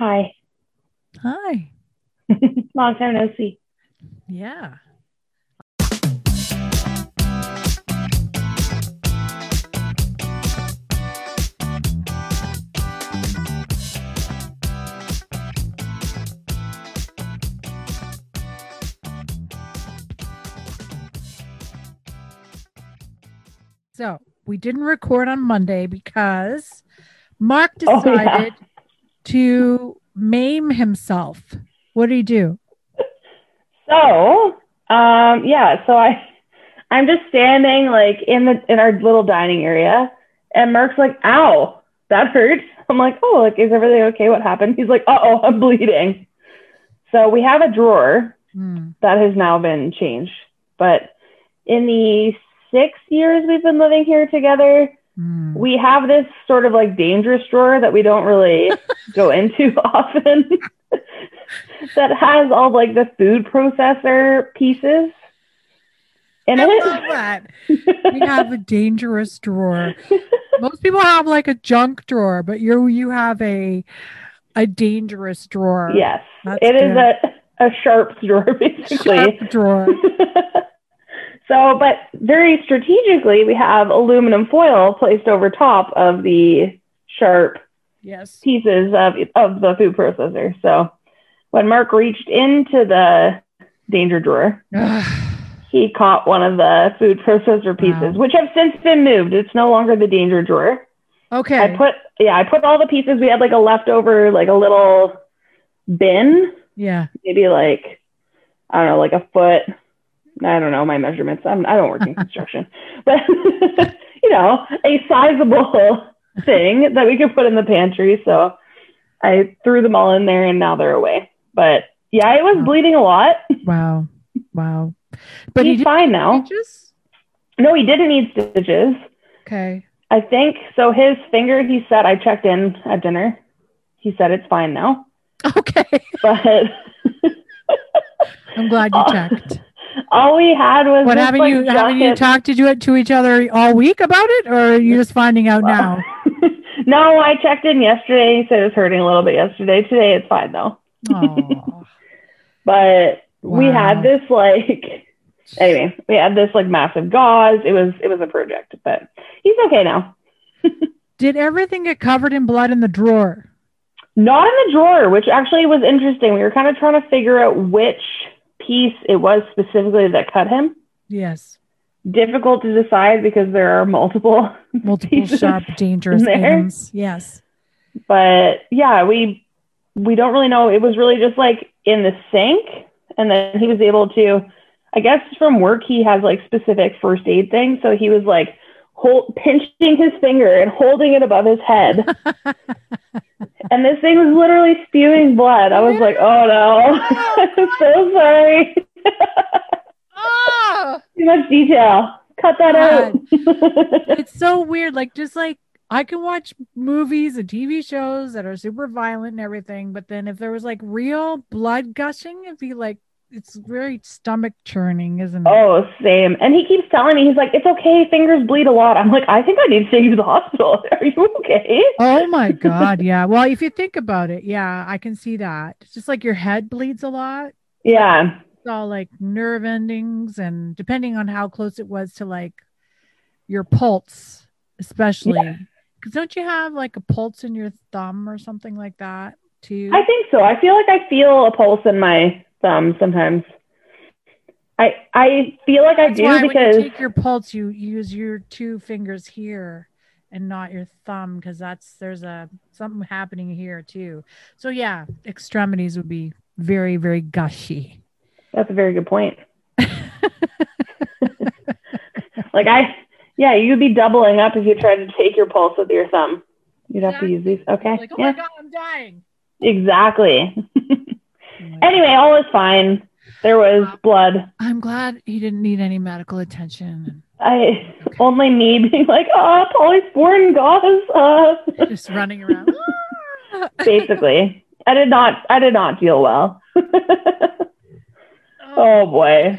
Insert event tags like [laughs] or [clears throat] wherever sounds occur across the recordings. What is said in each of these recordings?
Hi. Hi. [laughs] Long time no see. Yeah. So we didn't record on Monday because Mark Oh, yeah. To maim himself. What did he do? So, um, yeah, so I I'm just standing like in the in our little dining area and Mark's like, ow, that hurts. I'm like, oh, like, is everything okay? What happened? He's like, uh oh, I'm bleeding. So we have a drawer Hmm. that has now been changed. But in the six years we've been living here together, Hmm. we have this sort of like dangerous drawer that we don't really [laughs] go into often [laughs] that has all like the food processor pieces in I it. love that. We have a dangerous drawer. [laughs] Most people have like a junk drawer, but you you have a a dangerous drawer. yes, That's it is good. a, a sharp drawer basically. Sharp drawer. So, but very strategically, we have aluminum foil placed over top of the sharp Yes. pieces of of the food processor. So when Mark reached into the danger drawer, [sighs] he caught one of the food processor pieces, Wow. which have since been moved. It's no longer the danger drawer. okay. I put yeah, I put all the pieces. We had like a leftover, like a little bin, yeah. maybe like I don't know, like a foot. I don't know my measurements. I'm I don't work in construction, [laughs] but [laughs] you know, a sizable [laughs] thing that we could put in the pantry. So I threw them all in there, and now they're away. But yeah, it was Wow. bleeding a lot. Wow. Wow. But He's did fine now. just No, he didn't need stitches. okay. I think so. His finger, he said, I checked in at dinner. He said it's fine now, Okay. but I'm glad you checked. All we had was What haven't like, you haven't you talked to do uh, to each other all week about it, or are you just finding out now? [laughs] no, I checked in yesterday. He said it was hurting a little bit yesterday. Today it's fine though. Oh. [laughs] But we had this like anyway, we had this like massive gauze. It was it was a project, but he's okay now. [laughs] Did everything get covered in blood in the drawer? Not in the drawer, which actually was interesting. We were kind of trying to figure out which piece it was specifically that cut him. Yes. Difficult to decide because there are multiple [laughs] Multiple sharp, dangerous items. Yes. but yeah, we we don't really know. It was really just like in the sink, and then he was able to, I guess from work he has like specific first aid things, so he was like hold, pinching his finger and holding it above his head, [laughs] and this thing was literally spewing blood. I was like, oh no, oh, [laughs] I'm so sorry, oh, [laughs] too much detail. Cut that out. it's so weird. Like, just like I can watch movies and TV shows that are super violent and everything, but then if there was like real blood gushing, it'd be like it's very stomach churning, isn't it? Oh, same. And he keeps telling me, he's like, it's okay, fingers bleed a lot. I'm like, I think I need to take you to the hospital. [laughs] Are you okay? Oh my god, yeah. Well, if you think about it, yeah, I can see that. It's just like your head bleeds a lot. Yeah. It's all like nerve endings, and depending on how close it was to like your pulse, especially. Because don't you have like a pulse in your thumb or something like that too? I think so. I feel like I feel a pulse in my thumb sometimes. I I feel like I do why because when you take your pulse, you use your two fingers here and not your thumb because that's there's a something happening here too. So yeah, extremities would be very very gushy. that's a very good point. [laughs] [laughs] Like I yeah, you'd be doubling up if you tried to take your pulse with your thumb. You'd have to use these. Okay. Like oh yeah. my god, I'm dying. Exactly. [laughs] Oh anyway, all is fine. There was blood. I'm glad he didn't need any medical attention. I only me being like, oh, polysporin gauze. Uh. Just running around. [laughs] Basically, I did not. I did not feel well. [laughs] oh boy.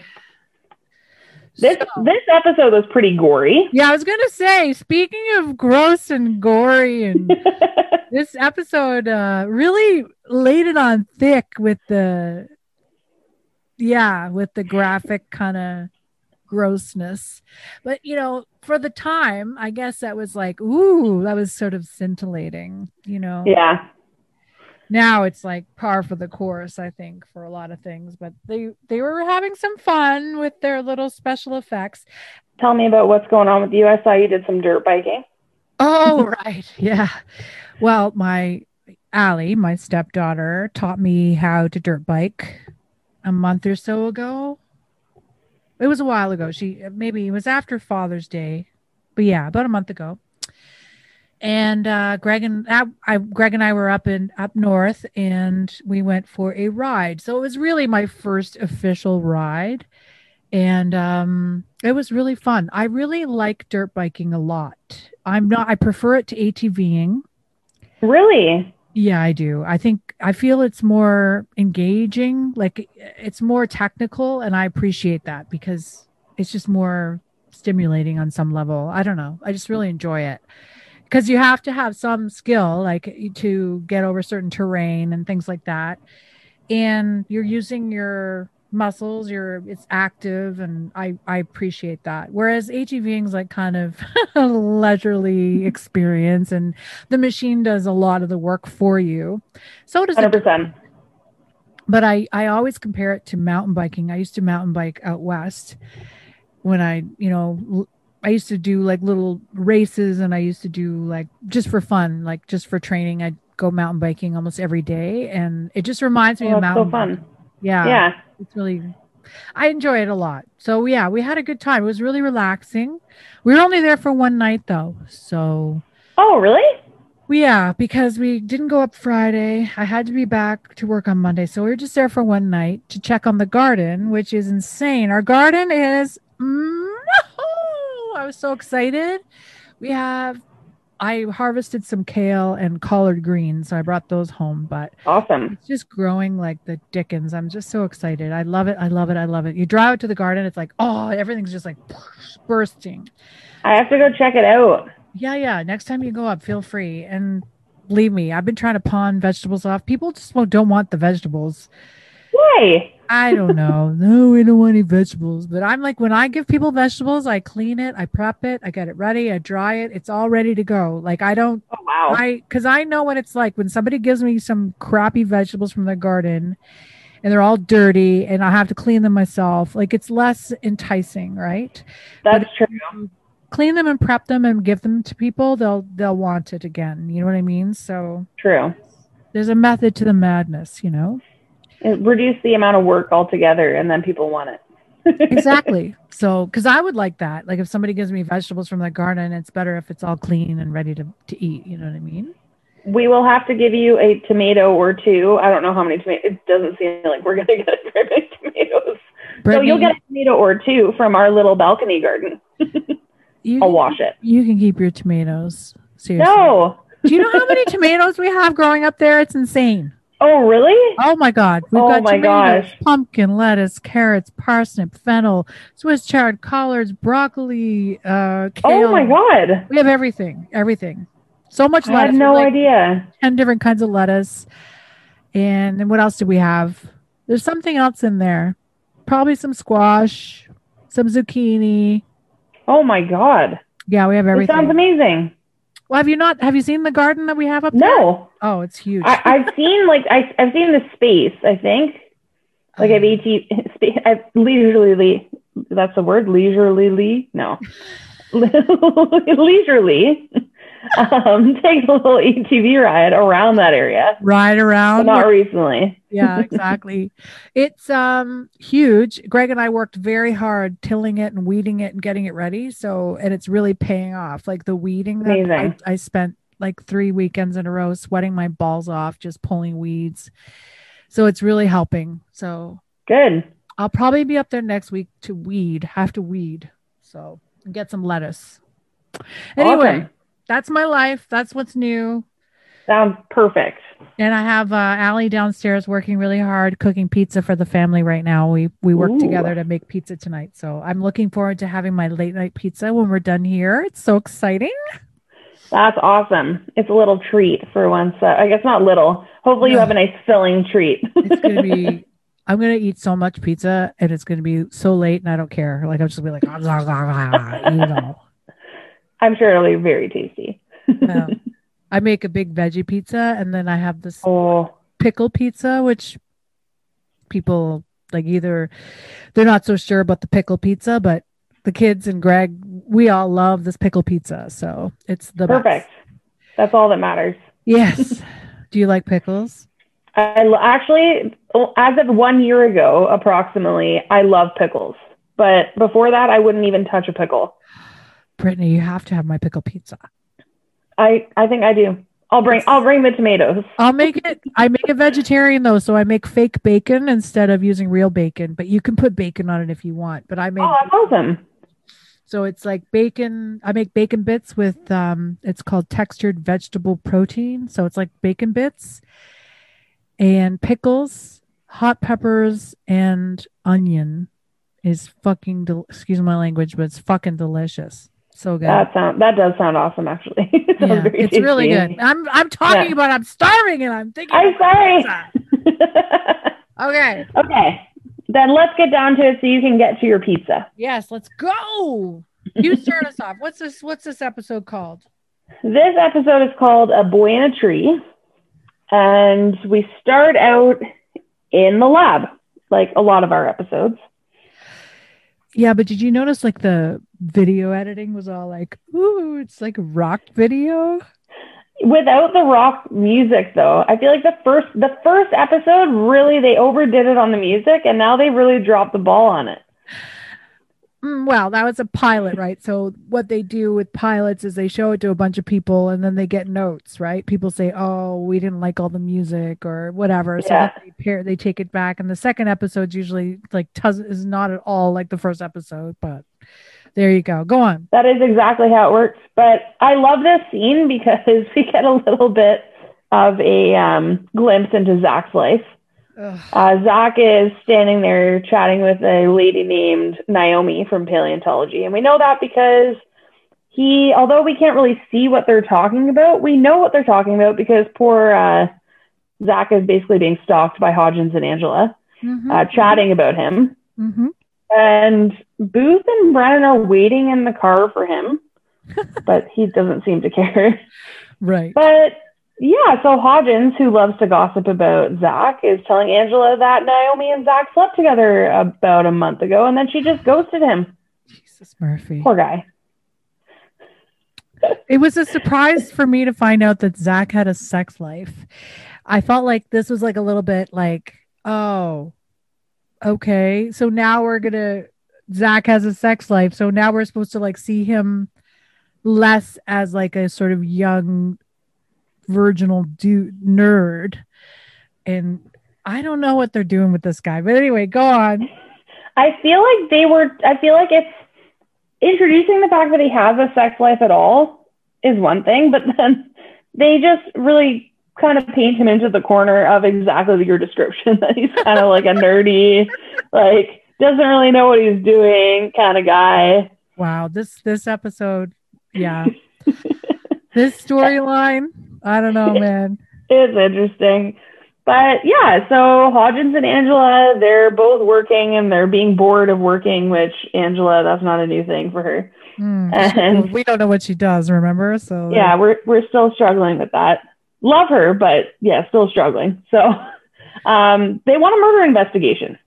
This So- this episode was pretty gory. yeah, I was gonna say, speaking of gross and gory, and [laughs] this episode uh, really laid it on thick with the, yeah, with the graphic kind of grossness. But you know, for the time, I guess that was like, ooh, that was sort of scintillating. You know, yeah. Now it's like par for the course i think for a lot of things but they they were having some fun with their little special effects. Tell me about what's going on with you. I saw you did some dirt biking. oh [laughs] right. Yeah. Well my Allie, my stepdaughter taught me how to dirt bike a month or so ago. It was a while ago. She maybe it was after father's day. But yeah about a month ago and uh, Greg and I, I, Greg and I were up in up north, and we went for a ride. So it was really my first official ride, and um, it was really fun. I really like dirt biking a lot. I'm not. I prefer it to ATVing. Really? Yeah, I do. I think I feel it's more engaging. Like it's more technical, and I appreciate that because it's just more stimulating on some level. I don't know. I just really enjoy it because you have to have some skill, like to get over certain terrain and things like that. And you're using your muscles. You're it's active, and I I appreciate that. Whereas ATVing is like kind of a [laughs] leisurely [laughs] experience, and the machine does a lot of the work for you. So does Hundred it percent. but I I always compare it to mountain biking. I used to mountain bike out west when I, you know, I used to do like little races and I used to do like just for fun, like just for training. I'd go mountain biking almost every day and it just reminds me Oh, of mountain so fun. Yeah. Yeah. It's really I enjoy it a lot. So yeah, we had a good time. It was really relaxing. We were only there for one night though. So Oh, really? yeah, because we didn't go up Friday. I had to be back to work on Monday. So we were just there for one night to check on the garden, which is insane. Our garden is, I was so excited. We have, I harvested some kale and collard greens. So I brought those home, but Awesome. it's just growing like the dickens. I'm just so excited. I love it. I love it. I love it. You drive out to the garden, it's like, oh, everything's just like bursting. I have to go check it out. Yeah, yeah. Next time you go up, feel free. And believe me, I've been trying to pawn vegetables off. People just don't want the vegetables. Why? I don't know. no, we don't want any vegetables. But I'm like, when I give people vegetables, I clean it, I prep it, I get it ready, I dry it. It's all ready to go. Like I don't, Oh wow. I, because I know what it's like when somebody gives me some crappy vegetables from their garden and they're all dirty and I have to clean them myself. Like it's less enticing, right? That's true. clean them and prep them and give them to people, they'll they'll want it again. You know what I mean? So True. there's a method to the madness, you know? It reduced the amount of work altogether, and then people want it. [laughs] Exactly. so because I would like that. Like if somebody gives me vegetables from the garden, it's better if it's all clean and ready to, to eat. You know what I mean? We will have to give you a tomato or two. I don't know how many tomatoes. It doesn't seem like we're gonna [laughs] get very many tomatoes. So you'll get a tomato or two from our little balcony garden. [laughs] you I'll wash it. You can keep your tomatoes. Seriously. No. Do you know how many tomatoes we have growing up there? It's insane. Oh really? Oh my God. We've Oh got my tomatoes, gosh. pumpkin, lettuce, carrots, parsnip, fennel, Swiss chard, collards, broccoli, uh, kale. Oh my god. We have everything, everything. So much I lettuce. had no like idea. 10 different kinds of lettuce. And then what else do we have? There's something else in there. Probably some squash, some zucchini. Oh my god. Yeah, we have everything. sounds amazing. Well, have you not have you seen the garden that we have up there? No. Oh, it's huge. I, I've [laughs] seen like I, I've seen the space. I think like I've um, ET space. I've leisurely. That's the word. Leisurely. No. [laughs] leisurely. Um, [laughs] take a little ATV ride around that area, ride but around. not recently. [laughs] yeah, exactly. it's um huge. Greg and I worked very hard tilling it and weeding it and getting it ready. So and it's really paying off. Like the weeding that I, I spent like three weekends in a row sweating my balls off just pulling weeds. So it's really helping. So Good. I'll probably be up there next week to weed, have to weed. So get some lettuce. Anyway, Awesome. That's my life. That's what's new. Sounds perfect. And I have uh, Allie downstairs working really hard cooking pizza for the family right now. We we work Ooh. together to make pizza tonight. So I'm looking forward to having my late night pizza when we're done here. It's so exciting. That's awesome. It's a little treat for once. Uh, I guess not little. Hopefully, you have a nice filling treat. It's gonna be. [laughs] I'm gonna eat so much pizza, and it's gonna be so late, and I don't care. Like I'm just gonna be like, [laughs] you know. I'm sure it'll be very tasty. Um, [laughs] I make a big veggie pizza, and then I have this Oh, pickle pizza, which people like either they're not so sure about the pickle pizza, but the kids and Greg, we all love this pickle pizza. So it's the best. perfect. That's all that matters. Yes. [laughs] Do you like pickles? I actually, as of one year ago, approximately, I love pickles. But before that, I wouldn't even touch a pickle. Brittany, you have to have my pickle pizza. I, I think I do. I'll bring I'll bring the tomatoes. I'll make it. I make it vegetarian though, so I make fake bacon instead of using real bacon. But you can put bacon on it if you want. But I make Oh, that's awesome. So it's like bacon. I make bacon bits with um it's called textured vegetable protein. So it's like bacon bits and pickles, hot peppers and onion is fucking del- excuse my language, but it's fucking delicious. So good. That sound that does sound awesome. Actually, [laughs] It yeah, it's really good. I'm I'm talking Yeah. about I'm starving and I'm thinking I'm sorry. [laughs] [laughs] Okay. okay, then let's get down to it so you can get to your pizza. Yes, let's go. You start us off. What's this what's this episode called? This episode is called A Boy in a Tree. And we start out in the lab, like a lot of our episodes. Yeah, but did you notice like the video editing was all like, ooh, it's like rock video? Without the rock music though, I feel like the first the first episode really they overdid it on the music and now they really dropped the ball on it. Mm, well, that was a pilot, right? So what they do with pilots is they show it to a bunch of people and then they get notes, right? People say, "Oh, we didn't like all the music or whatever," so Yeah. then they pair, they take it back. And the second episode's usually like does is not at all like the first episode, but there you go. Go on. That is exactly how it works. But I love this scene because [laughs] we get a little bit of a um, glimpse into Zach's life. Uh, Zach is standing there chatting with a lady named Naomi from paleontology. And we know that because he, although we can't really see what they're talking about, we know what they're talking about because poor uh, Zach is basically being stalked by Hodgins and Angela, Mhm. uh, chatting about him. Mhm. And Booth and Brennan are waiting in the car for him, [laughs] but he doesn't seem to care. Right. But yeah, so Hodgins, who loves to gossip about Zach, is telling Angela that Naomi and Zach slept together about a month ago, and then she just ghosted him. Jesus Murphy. Poor guy. It was a surprise for me to find out that Zach had a sex life. I felt like this was like a little bit like, oh, okay. So now we're gonna Zach has a sex life. So now we're supposed to like see him less as like a sort of young virginal dude nerd. And I don't know what they're doing with this guy. But anyway, go on. I feel like they were. I feel like it's introducing the fact that he has a sex life at all is one thing, but then they just really kind of paint him into the corner of exactly your description [laughs] that he's kind of like a nerdy, like doesn't really know what he's doing kind of guy. Wow, this this episode, yeah. [laughs] this storyline, I don't know, man. It's interesting. But yeah, so Hodgins and Angela, they're both working and they're being bored of working, which Angela, that's not a new thing for her. Hmm. And we don't know what she does, remember? So yeah, we're we're still struggling with that. Love her, but yeah, still struggling. So um, they want a murder investigation.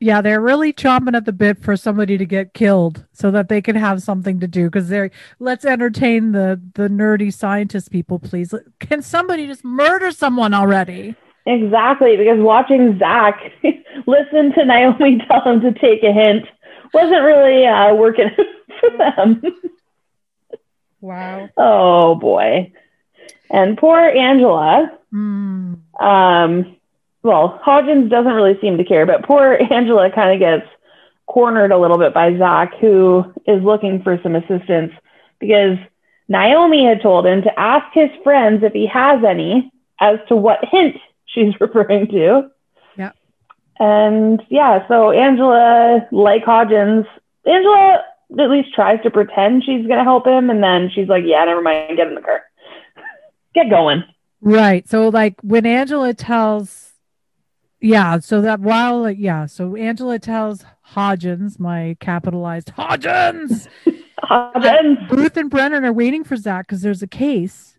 yeah, they're really chomping at the bit for somebody to get killed so that they can have something to do because they're let's entertain the the nerdy scientist people, please. Can somebody just murder someone already? Exactly, because watching Zach [laughs] listen to Naomi [laughs] tell him to take a hint wasn't really uh, working [laughs] for them. Wow. Oh boy. And poor Angela, Hmm. um, well, Hodgins doesn't really seem to care, but poor Angela kind of gets cornered a little bit by Zach, who is looking for some assistance because Naomi had told him to ask his friends if he has any as to what hint she's [laughs] referring to. Yeah. And yeah, so Angela, like Hodgins, Angela at least tries to pretend she's going to help him. And then she's like, yeah, never mind. Get in the car. Get going. Right. So, like, when Angela tells, yeah, so that while, yeah, so Angela tells Hodgins, my capitalized Hodgins, [laughs] Hodgins. Booth and Brennan are waiting for Zach because there's a case.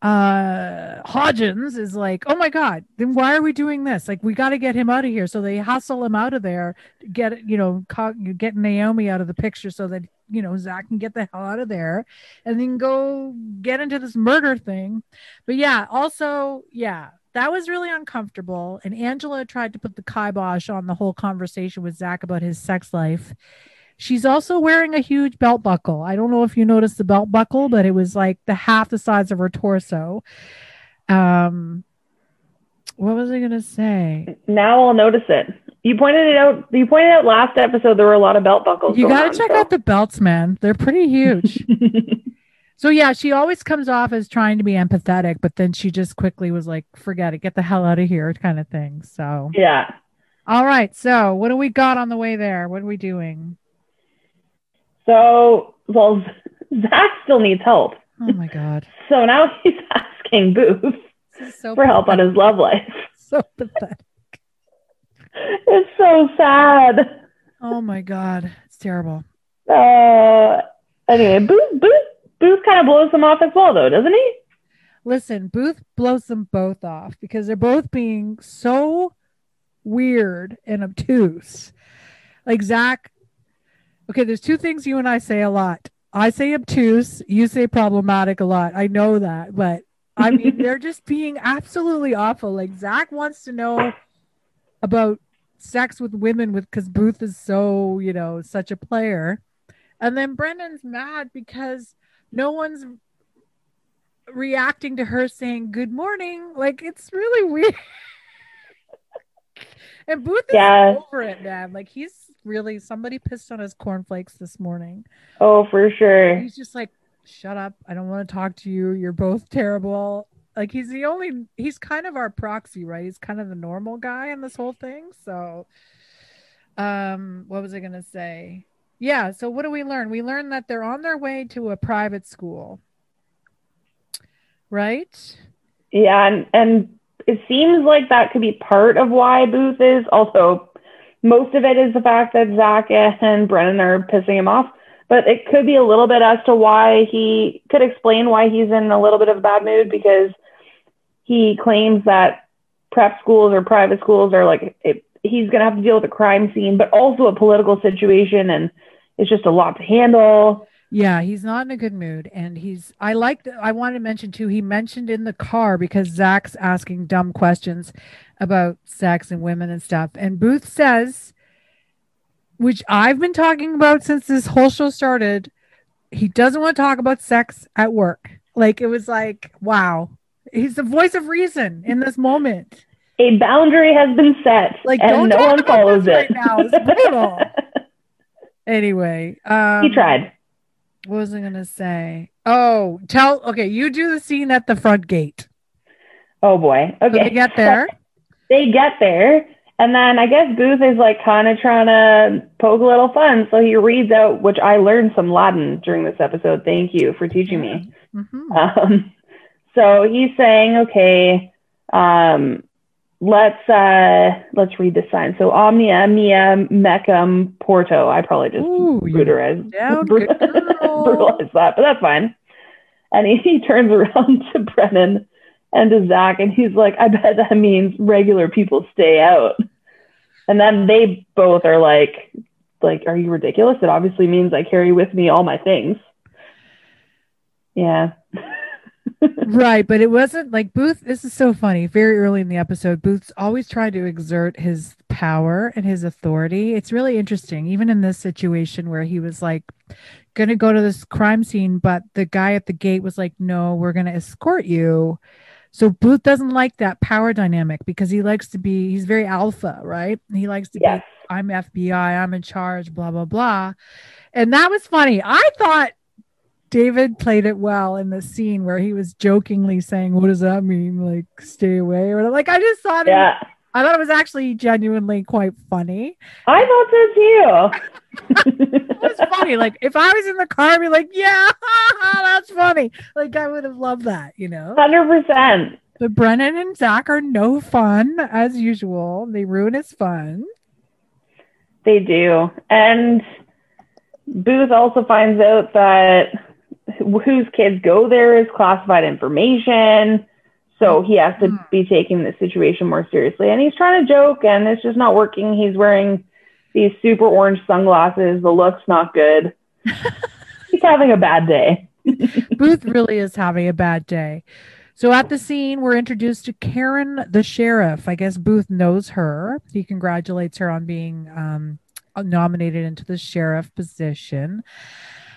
Uh, Hodgins is like, oh my God, then why are we doing this? Like, we got to get him out of here. So they hustle him out of there, get, you know, co- get Naomi out of the picture so that, you know, Zach can get the hell out of there and then go get into this murder thing. But yeah, also, yeah, that was really uncomfortable. And Angela tried to put the kibosh on the whole conversation with Zach about his sex life. She's also wearing a huge belt buckle. I don't know if you noticed the belt buckle, but it was like the half the size of her torso. Um, what was I gonna say? Now I'll notice it. You pointed it out. You pointed out last episode there were a lot of belt buckles. You going got on, to check so. out the belts, man. They're pretty huge. [laughs] so yeah, she always comes off as trying to be empathetic, but then she just quickly was like, "Forget it, get the hell out of here," kind of thing. So, yeah. all right. So, what do we got on the way there? What are we doing? So, well, [laughs] Zach still needs help. Oh my god, So now [laughs] he's asking Booth so for help on his love life. so pathetic. [laughs] It's so sad. Oh my god, it's terrible. Uh, anyway, Booth, Booth, Booth kind of blows them off as well, though, doesn't he? Listen, Booth blows them both off because they're both being so weird and obtuse. Like Zach, okay, there's two things you and I say a lot. I say obtuse, you say problematic a lot. I know that, but I mean, [laughs] they're just being absolutely awful. Like Zach wants to know about sex with women with because Booth is so, you know, such a player. And then Brennan's mad because no one's reacting to her saying good morning. Like it's really weird. [laughs] and Booth is Yeah. over it, man. Like he's really somebody pissed on his cornflakes this morning. Oh, for sure. He's just like, shut up. I don't want to talk to you. You're both terrible. Like he's the only he's kind of our proxy, right? He's kind of the normal guy in this whole thing. So um what was I gonna say? Yeah, so what do we learn? We learn that they're on their way to a private school. Right? Yeah, and, and it seems like that could be part of why Booth is. Also, most of it is the fact that Zach and Brennan are pissing him off. But it could be a little bit as to why he could explain why he's in a little bit of a bad mood because he claims that prep schools or private schools are like it, he's going to have to deal with a crime scene, but also a political situation, and it's just a lot to handle. Yeah, he's not in a good mood. And he's, I like, I wanted to mention too, he mentioned in the car because Zach's asking dumb questions about sex and women and stuff. And Booth says, which I've been talking about since this whole show started, he doesn't want to talk about sex at work. Like, it was like, wow, he's the voice of reason in this moment. A boundary has been set, Like, and don't no one follows it. right now. It's brutal. [laughs] Anyway, um, he tried. What was I gonna say? Oh, tell. Okay, you do the scene at the front gate. Oh boy. So Okay. they get there. [laughs] they get there and then i guess booth is like kind of trying to poke a little fun so he reads out which i learned some latin during this episode thank you for teaching me Mhm. um, so he's saying okay um, let's uh, let's read the sign so omnia mea mecum porto i probably just Ooh, brutalized, down, bru- [laughs] good girl. brutalized that but that's fine and he, [laughs] he turns around [laughs] to brennan and to Zach, and he's like, I bet that means regular people stay out. And then they both are like, like, are you ridiculous? It obviously means I carry with me all my things. Yeah. Right, but it wasn't like Booth. This is so funny. Very early in the episode, Booth's always tried to exert his power and his authority. It's really interesting, even in this situation where he was like going to go to this crime scene, but the guy at the gate was like, "No, we're going to escort you." So Booth doesn't like that power dynamic because he likes to be. He's very alpha, right? He likes to Yes. be. I'm FBI. I'm in charge. Blah blah blah. And that was funny. I thought David played it well in the scene where he was jokingly saying, "What does that mean? Like, stay away?" Or like, I just thought, it, Yeah. I thought it was actually genuinely quite funny. I thought so too. [laughs] It was funny. Like, if I was in the car, I'd be like, "Yeah, [laughs] that's funny." Like, I would have loved that, you know. Hundred percent. But Brennan and Zach are no fun as usual. They ruin his fun. They do. And Booth also finds out that whose kids go there is classified information. So he has to be taking the situation more seriously. And he's trying to joke, and it's just not working. He's wearing these super orange sunglasses. The look's not good. [laughs] he's having a bad day. [laughs] Booth really is having a bad day. So at the scene, we're introduced to Karen, the sheriff. I guess Booth knows her. He congratulates her on being um, nominated into the sheriff position.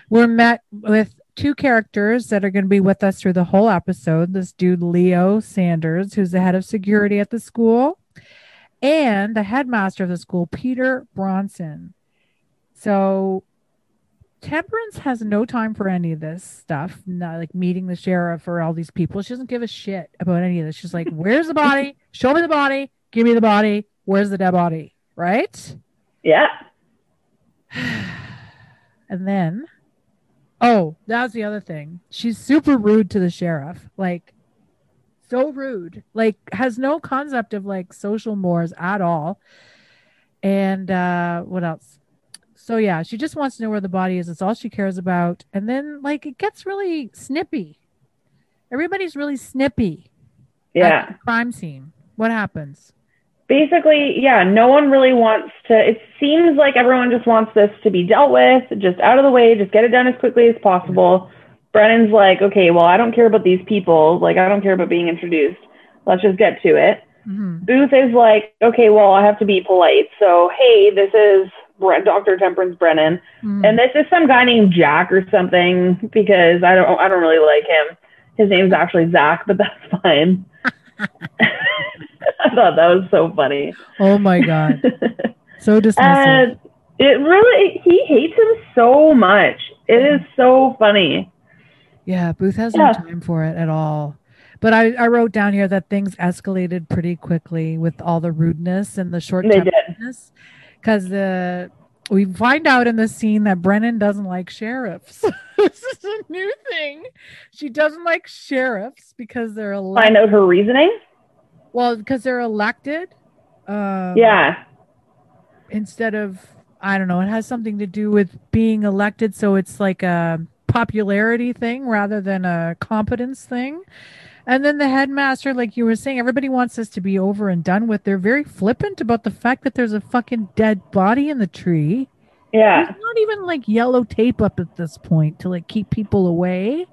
We're met with two characters that are going to be with us through the whole episode this dude, Leo Sanders, who's the head of security at the school, and the headmaster of the school, Peter Bronson. So Temperance has no time for any of this stuff, not like meeting the sheriff or all these people. She doesn't give a shit about any of this. She's like, [laughs] Where's the body? Show me the body. Give me the body. Where's the dead body? Right? Yeah. [sighs] And then, oh, that was the other thing. She's super rude to the sheriff. Like, so rude. Like, has no concept of like social mores at all. And uh what else? So yeah, she just wants to know where the body is. That's all she cares about. And then like it gets really snippy. Everybody's really snippy at Yeah. the crime scene. What happens? Basically, yeah, no one really wants to. It seems like everyone just wants this to be dealt with, just out of the way, just get it done as quickly as possible. Brennan's like, okay, well, I don't care about these people. Like, I don't care about being introduced. Let's just get to it. Mhm. Booth is like, okay, well, I have to be polite. So, hey, this is Dr. Temperance Brennan, Mhm. and this is some guy named Jack or something because I don't, I don't really like him. His name's actually Zach, but that's [laughs] fine. [laughs] [laughs] I thought that was so funny. Oh my god. [laughs] So dismissive. And it really, he hates him so much. It is so funny. Yeah, Booth has Yeah. no time for it at all. But I, I wrote down here that things escalated pretty quickly with all the rudeness and the short temperedness. Because the uh, we find out in the scene that Brennan doesn't like sheriffs. [laughs] this is a new thing. She doesn't like sheriffs because they're elected. Find out her reasoning. Well, because they're elected. Um, Yeah. instead of I don't know, it has something to do with being elected, so it's like a popularity thing rather than a competence thing. And then the headmaster, like you were saying, everybody wants this to be over and done with. They're very flippant about the fact that there's a fucking dead body in the tree. Yeah. There's not even like yellow tape up at this point to like keep people away.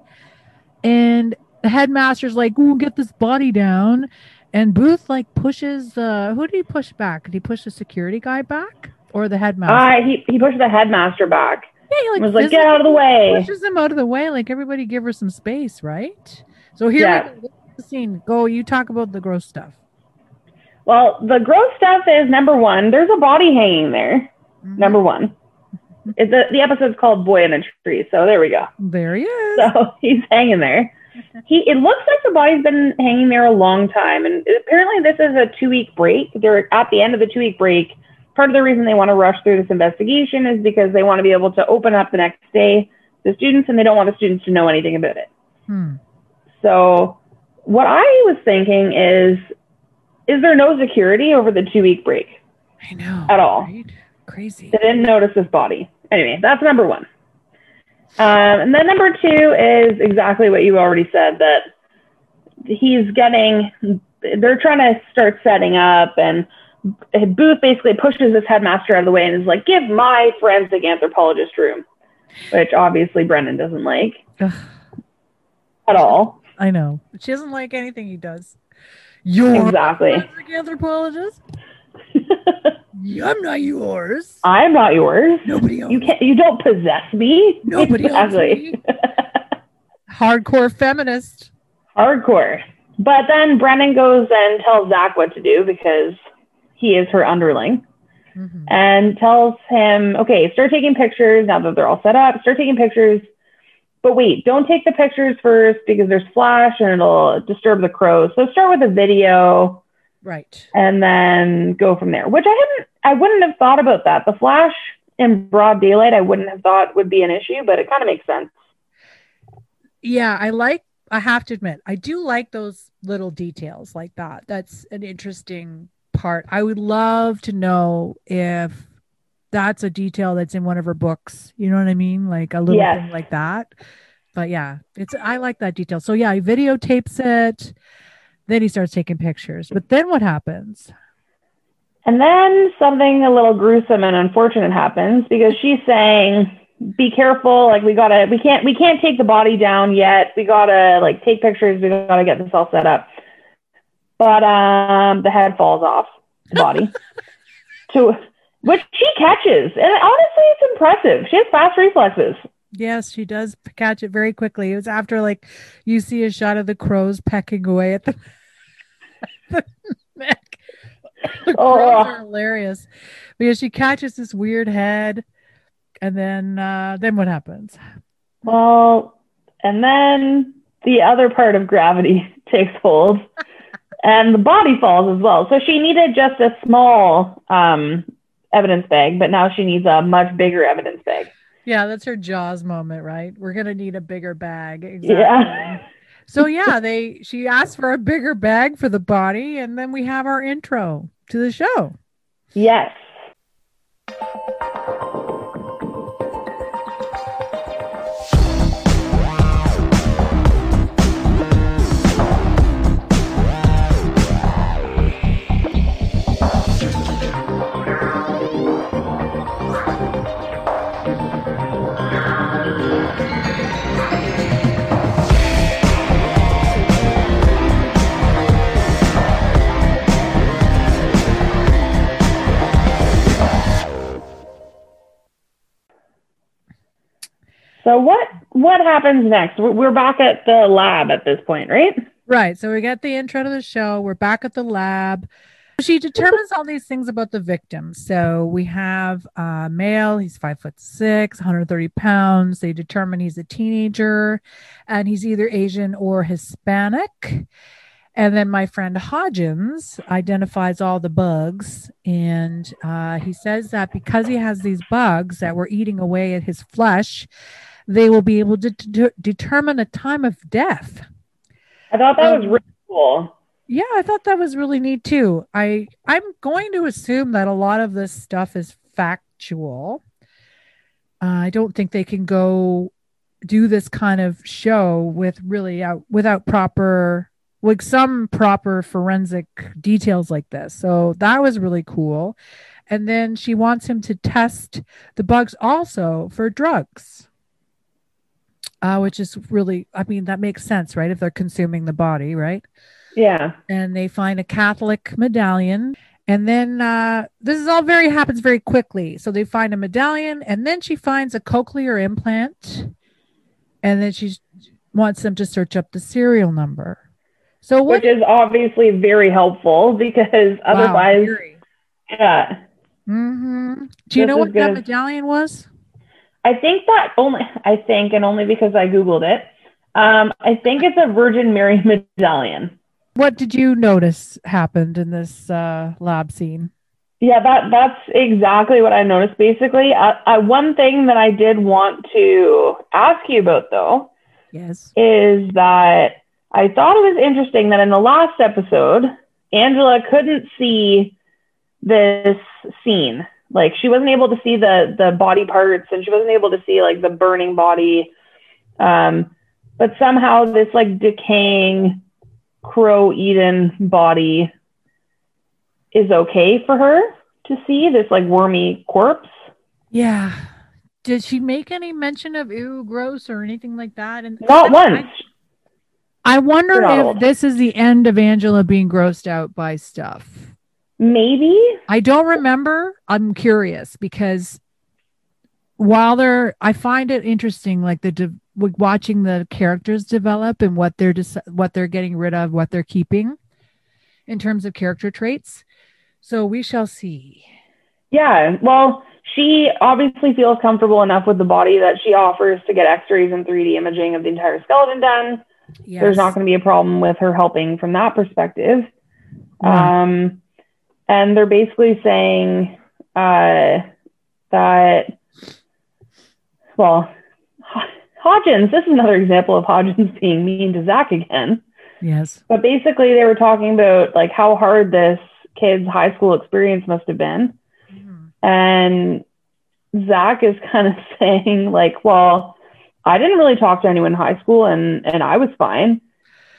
And the headmaster's like, "Ooh, get this body down." And Booth like pushes. Uh, who did he push back? Did he push the security guy back or the headmaster? Uh, he, he pushed the headmaster back. yeah, he and was like, get out of the way. Pushes him out of the way. Like everybody, give her some space, right? So here Yeah. we go. The scene. Go. You talk about the gross stuff. Well, the gross stuff is number one, there's a body hanging there. Mhm. Number one. [laughs] It's the, the episode's called Boy in a Tree. So there we go. There he is. So [laughs] he's hanging there. He it looks like the body's been hanging there a long time, and apparently this is a two week break. They're at the end of the two week break. Part of the reason they want to rush through this investigation is because they want to be able to open up the next day the students, and they don't want the students to know anything about it. Hmm. So what I was thinking is, is there no security over the two week break? I know. At all. right? Crazy. They didn't notice this body. Anyway, that's number one. Um, and then number two is exactly what you already said that he's getting, they're trying to start setting up, and Booth basically pushes this headmaster out of the way and is like, give my forensic anthropologist room, which obviously Brennan doesn't like Ugh. at all. I know. She doesn't like anything he does. You're Exactly. a forensic anthropologist. [laughs] I'm not yours. I'm not yours. Nobody else. You can't. You don't possess me. Nobody [laughs] owns exactly. Hardcore feminist. Hardcore. But then Brennan goes and tells Zach what to do because he is her underling, mm-hmm. and tells him, "Okay, start taking pictures now that they're all set up. Start taking pictures. but wait, don't take the pictures first because there's flash and it'll disturb the crows. So start with a video Right. and then go from there. Which I hadn't, I wouldn't have thought about that. The flash in broad daylight, I wouldn't have thought would be an issue, but it kind of makes sense. Yeah, I like I have to admit, I do like those little details like that. That's an interesting part. I would love to know if that's a detail that's in one of her books. You know what I mean? Like a little Yes. thing like that. But yeah, it's I like that detail. So yeah, he videotapes it. Then he starts taking pictures. But then what happens? And then something a little gruesome and unfortunate happens because she's saying, "Be careful! Like we gotta, we can't, we can't take the body down yet. We gotta like take pictures. We gotta get this all set up." But um, the head falls off the body, [laughs] to which she catches, and honestly, it's impressive. She has fast reflexes. Yes, she does catch it very quickly. It was after like you see a shot of the crows pecking away at the, [laughs] the neck. The Oh. are hilarious because she catches this weird head, and then uh, then what happens? Well, and then the other part of gravity [laughs] takes hold and the body falls as well. So she needed just a small um, evidence bag, but now she needs a much bigger evidence bag. Yeah, that's her Jaws moment, right? We're gonna need a bigger bag. Exactly. Yeah. [laughs] So yeah, they she asked for a bigger bag for the body, and then we have our intro to the show. yes. So what what happens next? We're back at the lab at this point, right? Right. So we get the intro to the show. We're back at the lab. She determines all these things about the victim. So we have a male, he's five foot six, 130 pounds. They determine he's a teenager and he's either Asian or Hispanic. And then my friend Hodgins identifies all the bugs. And uh, he says that because he has these bugs that were eating away at his flesh, they will be able to de- determine a time of death. I thought that was Um, really cool. Yeah, I thought that was really neat too. I I'm going to assume that a lot of this stuff is factual. Uh, I don't think they can go do this kind of show with really out without proper like some proper forensic details like this. So that was really cool. And then she wants him to test the bugs also for drugs. Uh, which is really, I mean, that makes sense, right? If they're consuming the body, right? Yeah. and they find a Catholic medallion. And then uh, this is all very happens very quickly. So they find a medallion, and then she finds a cochlear implant, and then she wants them to search up the serial number. So what? Which is obviously very helpful because otherwise, yeah. hmm Do you This know what that medallion was? I think that only I think, and only because I googled it. Um, I think it's a Virgin Mary [laughs] medallion. What did you notice happened in this uh, lab scene? Yeah, that that's exactly what I noticed. Basically, uh, uh, one thing that I did want to ask you about though Yes. is that I thought it was interesting that in the last episode, Angela couldn't see this scene. Like she wasn't able to see the the body parts, and she wasn't able to see like the burning body. Um, but somehow this like decaying crow eaten body is okay for her to see this like wormy corpse. Yeah. Did she make any mention of ew, gross, or anything like that? And Not once. I wonder if this is the end of Angela being grossed out by stuff. Maybe. I don't remember. I'm curious because while they're, I find it interesting, like the de- watching the characters develop and what they're dis- what they're getting rid of, what they're keeping in terms of character traits. So we shall see. Yeah. Well, she obviously feels comfortable enough with the body that she offers to get x-rays and 3d imaging of the entire skeleton done Yes. there's not going to be a problem with her helping from that perspective Right. um, and they're basically saying uh, that well hodgins this is another example of hodgins being mean to zach again yes. but basically they were talking about like how hard this kid's high school experience must have been and Zach is kind of [laughs] saying, like, well, I didn't really talk to anyone in high school and, and I was fine.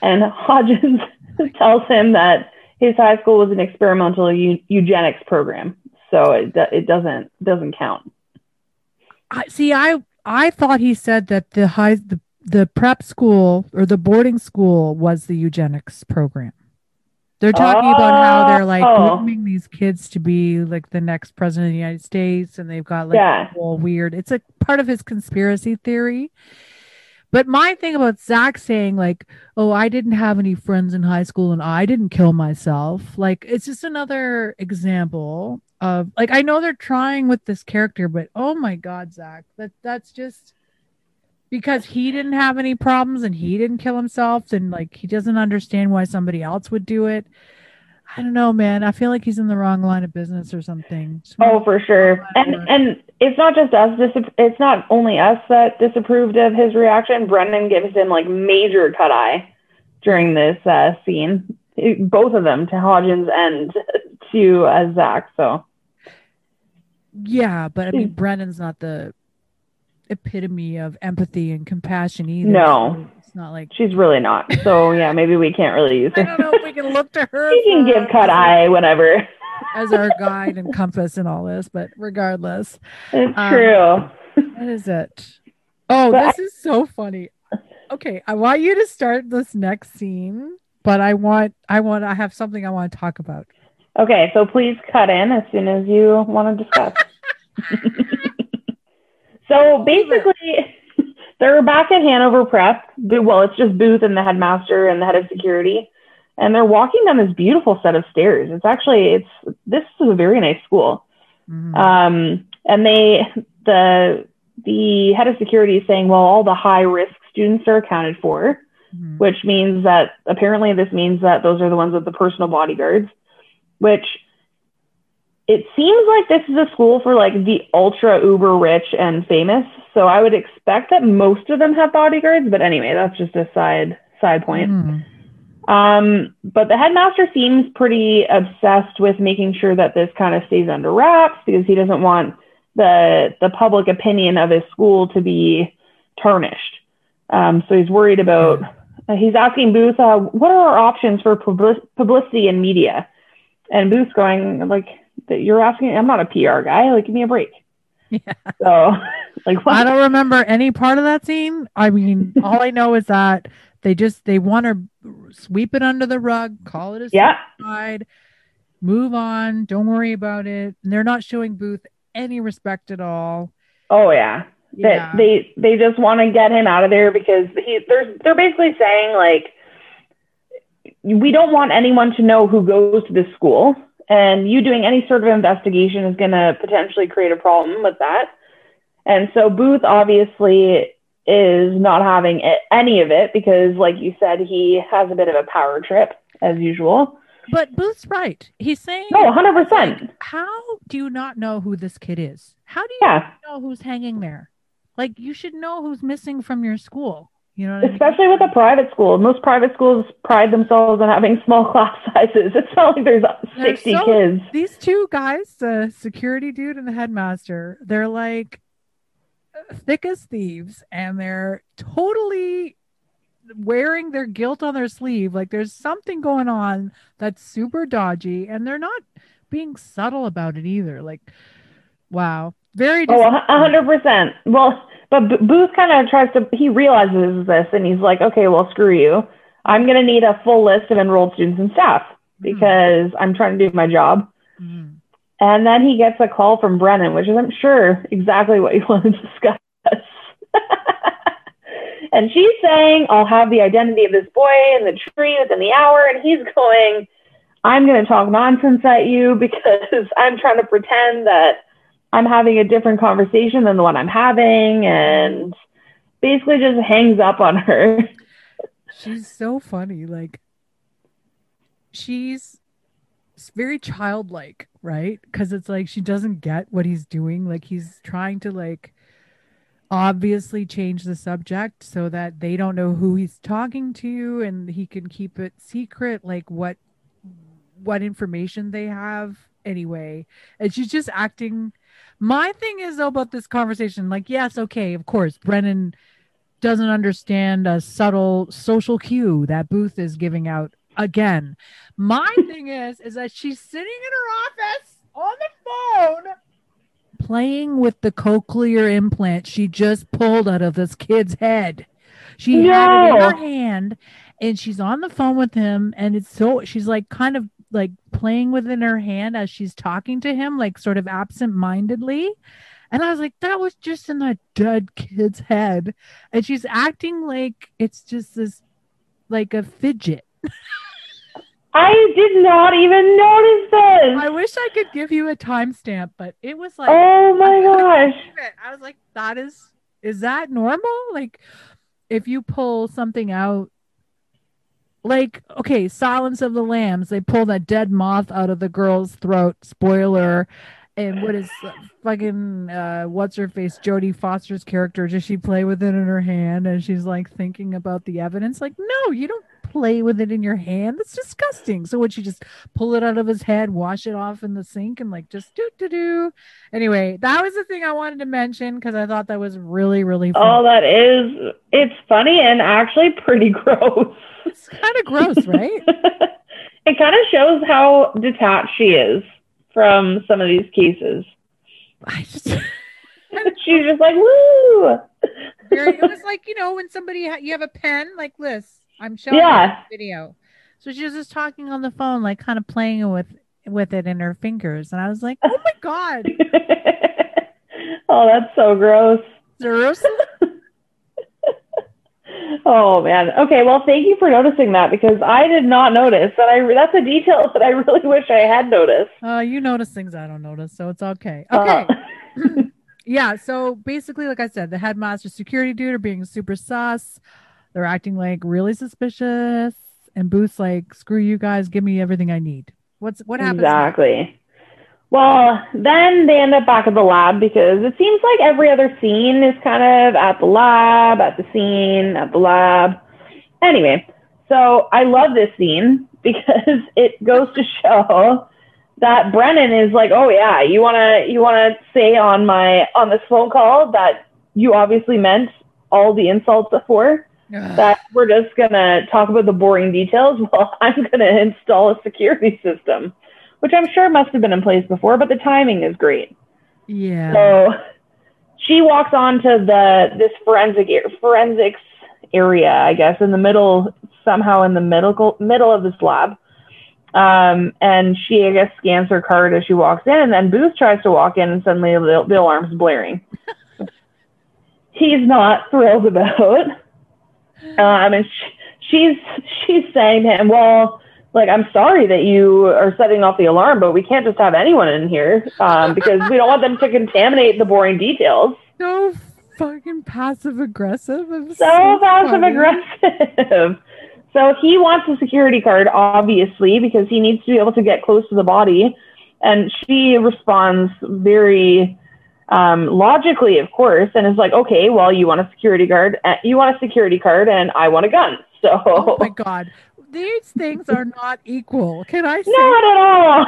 And Hodgins [laughs] tells him that his high school was an experimental eu- eugenics program. So it, it doesn't doesn't count. I see. I I thought he said that the high the the prep school or the boarding school was the eugenics program. They're talking about how they're like Oh. grooming these kids to be like the next president of the United States, and they've got like Yeah. all weird. It's a part of his conspiracy theory. But my thing about Zach saying like, "Oh, I didn't have any friends in high school and I didn't kill myself," like it's just another example of like I know they're trying with this character, but oh my god, Zach, that that's just because he didn't have any problems and he didn't kill himself, and like he doesn't understand why somebody else would do it. I don't know, man. I feel like he's in the wrong line of business or something. Oh, for sure. And and it's not just us. Dis- it's not only us that disapproved of his reaction. Brennan gives him like major cut eye during this uh, scene. It- both of them to Hodgins and to uh, Zach. So Yeah, but I mean, Hmm. Brennan's not the epitome of empathy and compassion either. No. so It's not like she's really not. So yeah, maybe we can't really use [laughs] her. I don't know if we can look to her. [laughs] She can give cut eye whenever. as our guide and compass and all this, but regardless, It's Um, true. what is it? Oh, But this is so funny. Okay, I want you to start this next scene, but I want I want I have something I want to talk about. Okay, so please cut in as soon as you want to discuss. [laughs] so basically, they're back at Hanover Prep. Well, it's just Booth and the headmaster and the head of security, and they're walking down this beautiful set of stairs. It's actually it's this is a very nice school. Mhm. Um, and they the the head of security is saying, well, all the high risk students are accounted for Mhm. which means that apparently this means that those are the ones with the personal bodyguards, which it seems like this is a school for like the ultra uber rich and famous. So I would expect that most of them have bodyguards, but anyway, that's just a side side point. Mhm. Um, but the headmaster seems pretty obsessed with making sure that this kind of stays under wraps because he doesn't want the the public opinion of his school to be tarnished. Um, so he's worried about. uh, he's asking Booth, uh, "What are our options for public, publicity and media?" And Booth's going like, "That "You're asking. I'm not a PR guy. Like, give me a break." [laughs] Yeah. So, like, what? I don't remember any part of that scene. I mean, [laughs] all I know is that they just they want to sweep it under the rug, call it a yeah. suicide, move on, don't worry about it. And they're not showing Booth any respect at all. Oh yeah. Yeah. that they they just want to get him out of there because he they're they're basically saying like we don't want anyone to know who goes to this school and you doing any sort of investigation is going to potentially create a problem with that and so booth obviously is not having it, any of it because like you said he has a bit of a power trip as usual But Booth's right. He's saying no 100% like, how do you not know who this kid is? How do you yeah know who's hanging there? Like you should know who's missing from your school. You know what I mean? especially with a private school. Most private schools pride themselves on having small [laughs] class sizes. It's not like there's They're 60 so- kids. These two guys, the security dude and the headmaster, they're like thick as thieves and they're totally wearing their guilt on their sleeve. Like there's something going on that's super dodgy and they're not being subtle about it either. Like, wow. Very Oh, a hundred percent. Well, but B- Booth kind of tries to. He realizes this, and he's like, "Okay, well, screw you. I'm going to need a full list of enrolled students and staff because I'm trying to do my job." Mhm. And then he gets a call from Brennan, which is, I'm sure, exactly what you [laughs] want to discuss. [laughs] and she's saying, I'll have the identity of this boy in the tree within the hour. And he's going, I'm going to talk nonsense at you [laughs] because I'm trying to pretend that I'm having a different conversation than the one I'm having, and basically just hangs up on her. She's so funny. Like, she's very childlike, right? Because it's like she doesn't get what he's doing. Like, he's trying to, like, obviously change the subject so that they don't know who he's talking to and he can keep it secret like what what information they have anyway and she's just acting my thing is though about this conversation like yes okay of course brennan doesn't understand a subtle social cue that booth is giving out again my [laughs] thing is is that she's sitting in her office on the phone playing with the cochlear implant she just pulled out of this kid's head. She no. had it in her hand and she's on the phone with him and it's so she's like kind of like playing within her hand as she's talking to him like sort of absent-mindedly and i was like that was just in that dead kid's head and she's acting like it's just this like a fidget [laughs] I did not even notice this. I wish I could give you a timestamp, but it was like Oh my gosh. I was like, that is is that normal? Like if you pull something out like okay, Silence of the Lambs, they pull that dead moth out of the girl's throat, spoiler. And what is uh, fucking uh what's her face Jodie Foster's character? Does she play with it in her hand and she's like thinking about the evidence? Like, no, you don't play with it in your hand. That's disgusting. So would you just pull it out of his head, wash it off in the sink, and like just do do do? Anyway, that was the thing I wanted to mention because I thought that was really really. Oh, funny. Oh, that is it's funny and actually pretty [laughs] gross. It's kind of gross, right? [laughs] it kind of shows how detached she is from some of these cases. I just. [laughs] She's just like, woo. it was like you know when somebody ha- you have a pen like this I'm showing yeah. video. So she was just talking on the phone, like kind of playing with with it in her fingers, and I was like, "Oh my god!" [laughs] oh, that's so gross. Gross. [laughs] oh man. Okay. Well, thank you for noticing that because I did not notice that. I that's a detail [laughs] that I really wish I had noticed. Uh, you notice things I don't notice, so it's okay. Okay. Uh. [clears throat] yeah. So basically, like I said, the headmaster security dude are being super sus. They're acting like really suspicious, and Booth's like, "Screw you guys, give me everything I need." What's what happens? Exactly. Well, then they end up back at the lab because it seems like every other scene is kind of at the lab, at the scene, at the lab. Anyway, so I love this scene [laughs] because it goes to show that Brennan is like, "Oh yeah, you wanna you wanna say on my on this phone call that you obviously meant all the insults before." That we're just going to talk about the boring details [laughs] while I'm going to install a security system, which I'm sure must have been in place before, but the timing is great. Yeah. So she walks on to the this forensic forensics area, I guess, in the middle, somehow in the middle middle of this lab. Um, and she, I guess, scans her card as she walks in, and then Booth tries to walk in, and suddenly the, the alarm's blaring. [laughs] He's not thrilled about. Uh, I mean, she's she's saying to him, "Well, like I'm sorry that you are setting off the alarm, but we can't just have anyone in here um, because we don't want them to contaminate the boring details." So fucking passive aggressive. So, so passive aggressive. [laughs] So he wants a security card, obviously, because he needs to be able to get close to the body. And she responds very um, logically, of course, and it's like, okay, well, you want a security guard, uh, you want a security card, and I want a gun. [laughs] So, oh my god, these things are not equal. Can I say? Not at all.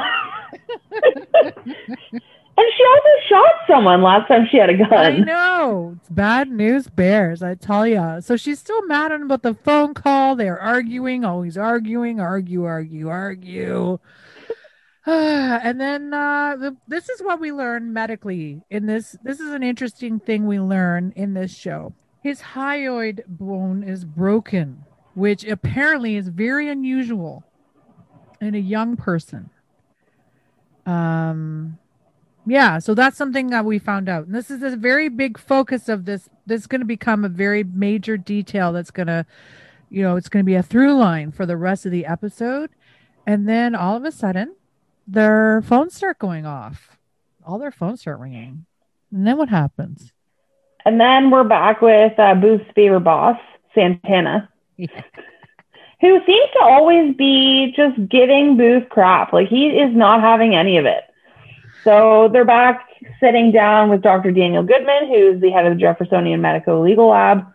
[laughs] and she also shot someone last time she had a gun. I know. It's bad news bears, I tell you. So she's still mad about the phone call. They're arguing, always arguing, argue, argue, argue. [sighs] and then uh, the, this is what we learn medically in this. This is an interesting thing we learn in this show. His hyoid bone is broken, which apparently is very unusual in a young person. Um, yeah, so that's something that we found out. And this is a very big focus of this. This is going to become a very major detail that's going to, you know, it's going to be a through line for the rest of the episode. And then all of a sudden, their phones start going off. all their phones start ringing. And then what happens? And then we're back with uh, Booth's favorite boss, Santana, Yeah. [laughs] who seems to always be just giving Booth crap. Like he is not having any of it. So they're back sitting down with Dr. Daniel Goodman, who's the head of the Jeffersonian Medical Legal Lab.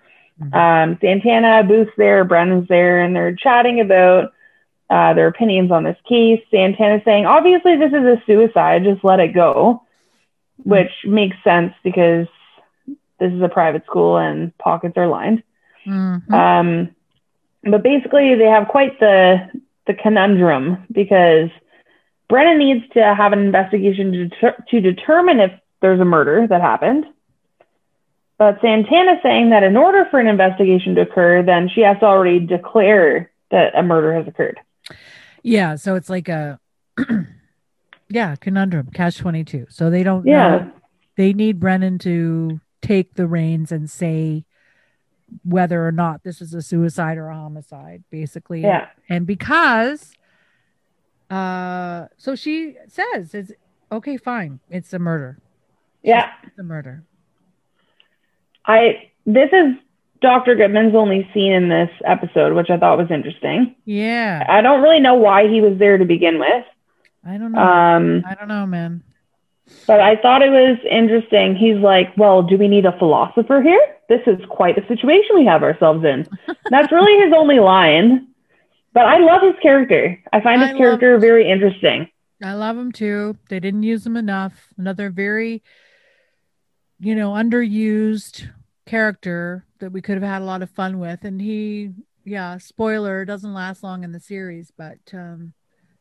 Mhm. Um, Santana, Booth's there, Brennan's there, and they're chatting about uh, their opinions on this case. Santana's saying, obviously, this is a suicide, just let it go, which makes sense because this is a private school and pockets are lined. Mhm. Um, but basically, they have quite the the conundrum because Brennan needs to have an investigation to, deter- to determine if there's a murder that happened. But Santana's saying that in order for an investigation to occur, then she has to already declare that a murder has occurred. Yeah. So it's like a, [clears throat] yeah, conundrum, catch 22. So they don't Yeah. know. They need Brennan to take the reins and say whether or not this is a suicide or a homicide, basically. Yeah. and because uh so she says it's okay fine it's a murder Yeah. it's a murder I this is Dr. Goodman's only seen in this episode, which I thought was interesting. yeah I don't really know why he was there to begin with. i don't know Um, i don't know man But I thought it was interesting. He's like, well, do we need a philosopher here? This is quite a situation we have ourselves in. [laughs] That's really his only line. But I love his character. I find his love- character very interesting. i love him too they didn't use him enough another very you know underused character that we could have had a lot of fun with and he yeah spoiler doesn't last long in the series but um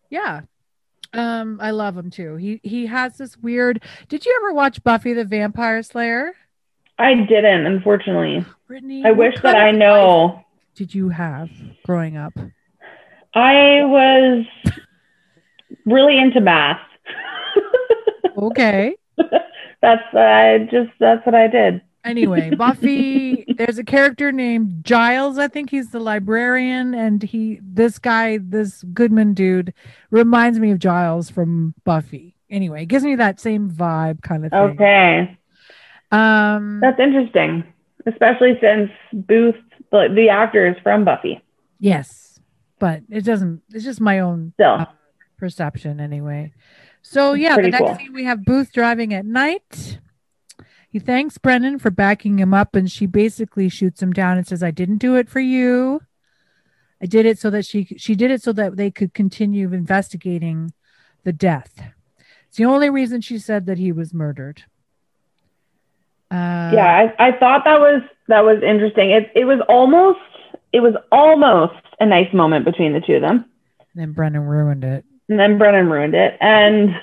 yeah um i love him too he he has this weird did you ever watch buffy the vampire slayer I didn't, unfortunately. brittany I wish that I know. did you have growing up I was really into math. [laughs] okay that's uh, just that's what I did. Anyway buffy there's a character named giles i think he's the librarian and he this guy this goodman dude reminds me of giles from buffy anyway it gives me that same vibe kind of thing Okay, um that's interesting, especially since Booth, the, the actor, is from Buffy. yes but it doesn't it's just my own Still, perception anyway. So yeah, pretty the next cool. scene we have Booth driving at night. He thanks Brennan for backing him up, and she basically shoots him down and says, "I didn't do it for you. I did it so that she she did it so that they could continue investigating the death. It's the only reason she said that he was murdered." Uh, yeah, I, I thought that was that was interesting. It it was almost it was almost a nice moment between the two of them. And then Brennan ruined it. And then Brennan ruined it. And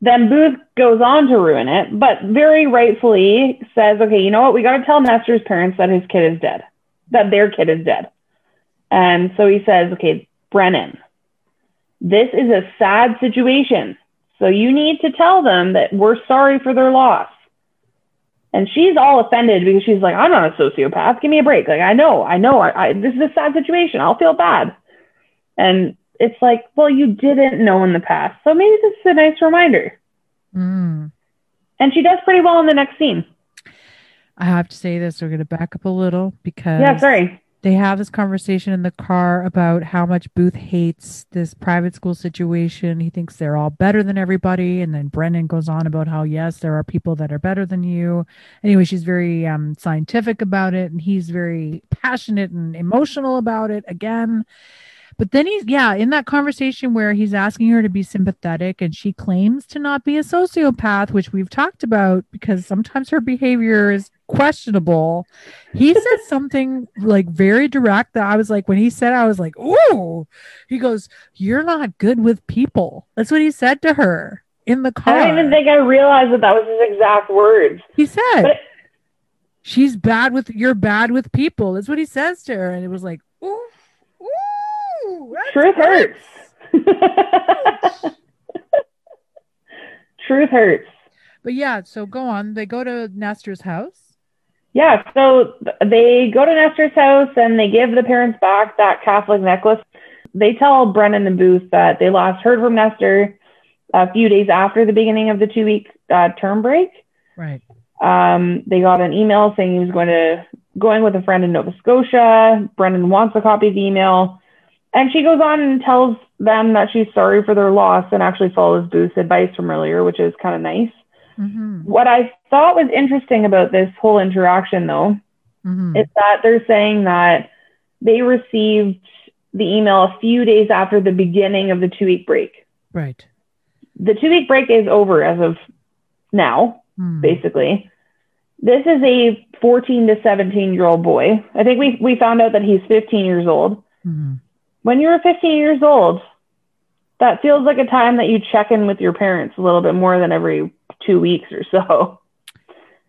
then Booth goes on to ruin it, but very rightfully says, okay, you know what? We got to tell Nestor's parents that his kid is dead, that their kid is dead. And so he says, okay, Brennan, this is a sad situation. So you need to tell them that we're sorry for their loss. And she's all offended because she's like, I'm not a sociopath. Give me a break. Like, I know, I know, I, I, this is a sad situation. I'll feel bad. And it's like, well, you didn't know in the past. So maybe this is a nice reminder. Mm. And she does pretty well in the next scene. I have to say this. We're going to back up a little because Yeah, sorry. they have this conversation in the car about how much Booth hates this private school situation. He thinks they're all better than everybody. And then Brennan goes on about how, yes, there are people that are better than you. Anyway, she's very um, scientific about it. And he's very passionate and emotional about it again. But then he's, yeah, in that conversation where he's asking her to be sympathetic and she claims to not be a sociopath, which we've talked about because sometimes her behavior is questionable. He [laughs] said something like very direct that I was like, when he said, I was like, ooh, he goes, You're not good with people. That's what he said to her in the car. I don't even think I realized that that was his exact words. he said, But- She's bad with, you're bad with people. That's what he says to her. And it was like, ooh, ooh, that's Truth good. hurts. [laughs] Truth hurts. But yeah, so go on. They go to Nestor's house. Yeah, so they go to Nestor's house and they give the parents back that Catholic necklace. They tell Brennan and Booth that they last heard from Nestor a few days after the beginning of the two week uh, term break. Right. Um, they got an email saying he was going to going with a friend in Nova Scotia. Brennan wants a copy of the email. And she goes on and tells them that she's sorry for their loss and actually follows Booth's advice from earlier, which is kind of nice. Mm-hmm. What I thought was interesting about this whole interaction, though, Mm-hmm. is that they're saying that they received the email a few days after the beginning of the two week break. Right. The two week break is over as of now, Hmm. basically. This is a 14 to 17 year old boy. I think we, we found out that he's 15 years old. Mhm. When you're 15 years old, that feels like a time that you check in with your parents a little bit more than every two weeks or so.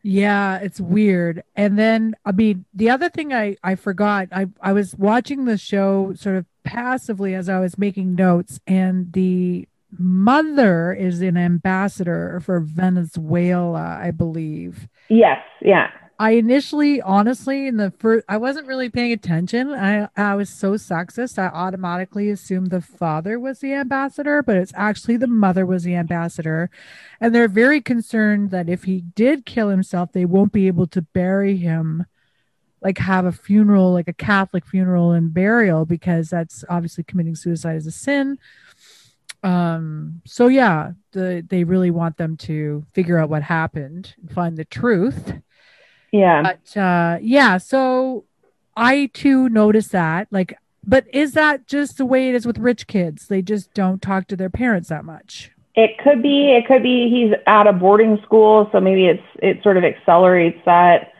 Yeah, it's weird. And then I mean, the other thing I I forgot, I I was watching the show sort of passively as I was making notes and the mother is an ambassador for Venezuela, I believe. Yes, yeah. I initially, honestly, in the first, I wasn't really paying attention. I I was so sexist. I automatically assumed the father was the ambassador, but it's actually the mother was the ambassador, and they're very concerned that if he did kill himself, they won't be able to bury him, like have a funeral, like a Catholic funeral and burial, because that's obviously committing suicide is a sin. Um. So yeah, the they really want them to figure out what happened, and find the truth. Yeah. But uh, yeah, so I too notice that. Like, but is that just the way it is with rich kids? They just don't talk to their parents that much. It could be. It could be he's at a boarding school, so maybe it's it sort of accelerates that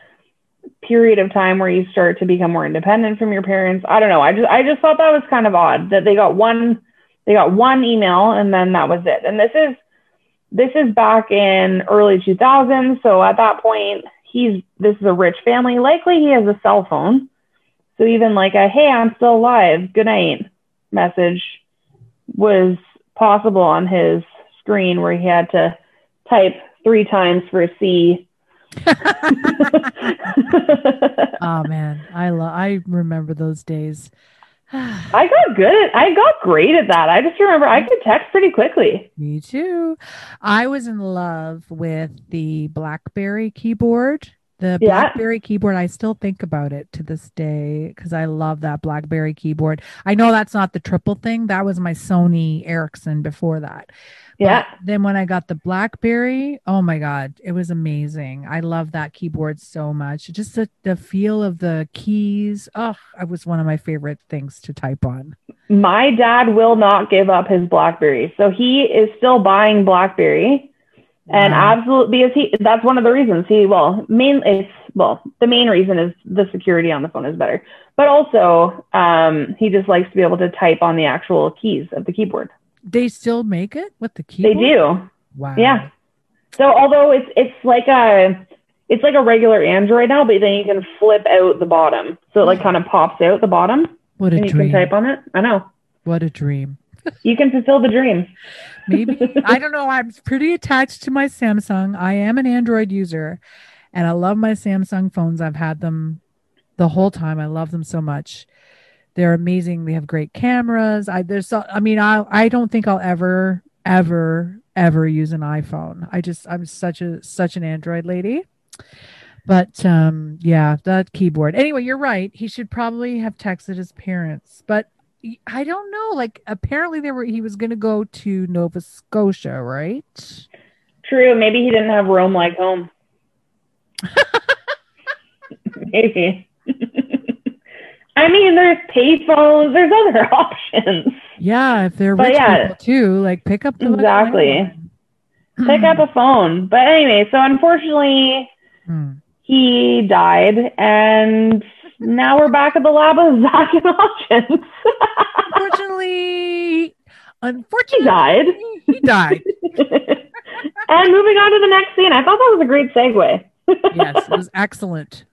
period of time where you start to become more independent from your parents. I don't know. I just I just thought that was kind of odd that they got one they got one email and then that was it. And this is this is back in early 2000s, so at that point he's this is a rich family. Likely he has a cell phone. So even like a hey, I'm still alive. Good night message was possible on his screen where he had to type three times for a C. [laughs] Oh man, I love. I remember those days. [sighs] I got good at I got great at that. I just remember I could text pretty quickly. Me too. I was in love with the BlackBerry keyboard. The Yeah. BlackBerry keyboard, I still think about it to this day because I love that BlackBerry keyboard. I know that's not the triple thing. That was my Sony Ericsson before that. But Yeah. then when I got the BlackBerry, oh my God, it was amazing. I love that keyboard so much. Just the, the feel of the keys. Oh, it was one of my favorite things to type on. My dad will not give up his Blackberry. So he is still buying Blackberry. And Wow. absolutely because he that's one of the reasons he well main it's well the main reason is the security on the phone is better. But also um he just likes to be able to type on the actual keys of the keyboard. they still make it with the keyboard? They do. Wow. Yeah. So although it's it's like a it's like a regular Android now, but then you can flip out the bottom. So it like kind of pops out the bottom What a and you can type on it. I know. What a dream. You can fulfill the dream. Maybe I don't know. I'm pretty attached to my Samsung. I am an Android user and I love my Samsung phones. I've had them the whole time. I love them so much. They're amazing. They have great cameras. I there's so I mean I I don't think I'll ever ever ever use an iPhone. I just I'm such a such an Android lady. But um yeah, that keyboard. Anyway, you're right. He should probably have texted his parents. But I don't know. Like apparently there were he was gonna go to Nova Scotia, right? True. Maybe he didn't have Rome like home. [laughs] Maybe. [laughs] I mean, there's payphones. There's other [laughs] options. Yeah, if they're But rich yeah. people too, like pick up the Exactly. Pick up a phone. But anyway, so unfortunately, Hmm. he died, and now we're back at the lab of Zach and Hodgins. Unfortunately, unfortunately, he died. he died. [laughs] and moving on to the next scene. I thought that was a great segue. yes, it was excellent.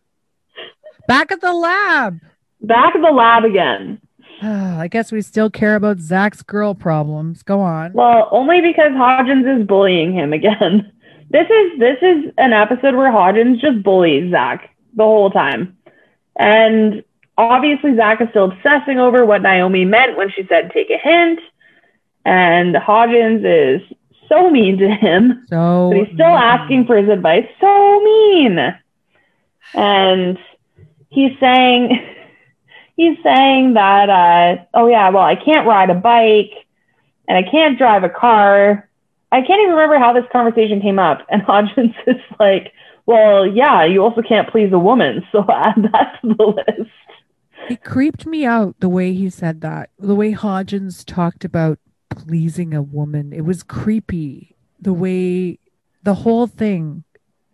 Back at the lab. Back at the lab again. [sighs] I guess we still care about Zach's girl problems. Go on. Well, only because Hodgins is bullying him again. [laughs] This is this is an episode where Hodgins just bullies Zach the whole time. And obviously Zach is still obsessing over what Naomi meant when she said take a hint. And Hodgins is so mean to him. So But he's still asking for his advice. So mean. And he's saying [laughs] he's saying that uh oh yeah, well I can't ride a bike and I can't drive a car. I can't even remember how this conversation came up. And [laughs] Hodgins is like, Well, yeah, you also can't please a woman, [laughs] so add that to the list. It creeped me out the way he said that. The way Hodgins talked about pleasing a woman. It was creepy. The way the whole thing.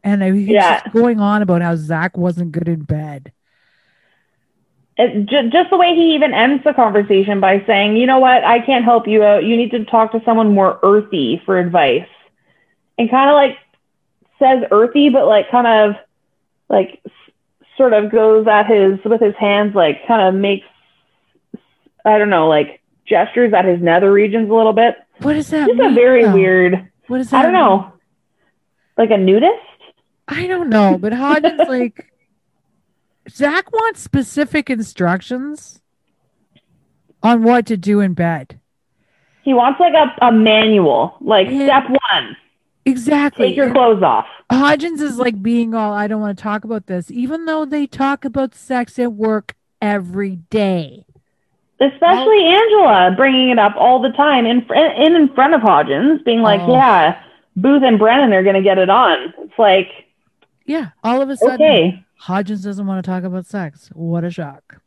And I was Yeah. going on about how Zach wasn't good in bed. it, ju- just the way he even ends the conversation by saying, "You know what? I can't help you out. You need to talk to someone more earthy for advice." And kind of like says earthy, but like kind of like s- sort of goes at his with his hands, like kind of makes I don't know, like gestures at his nether regions a little bit. What does that Just mean? a very though? weird. What does that I don't mean? know, like a nudist. I don't know, but Hodgins [laughs] like Zach wants specific instructions on what to do in bed. He wants like a, a manual, like Yeah. step one, Exactly. take your clothes off. Hodgins is like being all I don't want to talk about this, even though they talk about sex at work every day. especially oh. Angela bringing it up all the time in fr- in in front of Hodgins, being like, Oh. "Yeah, Booth and Brennan are going to get it on." It's like, Yeah. All of a sudden, okay, Hodgins doesn't want to talk about sex. What a shock.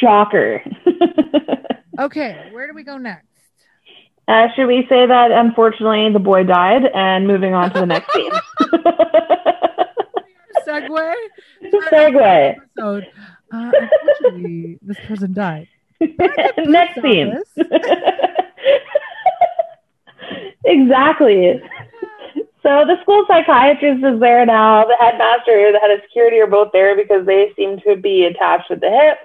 shocker. [laughs] Okay, where do we go next? Uh, should we say that unfortunately the boy died, and moving on to the next scene? [laughs] Segue. [laughs] Segue. Episode. Uh, unfortunately, this person died. [laughs] next scene. exactly. So the school psychiatrist is there now. The headmaster, the head of security are both there because they seem to be attached at the hip.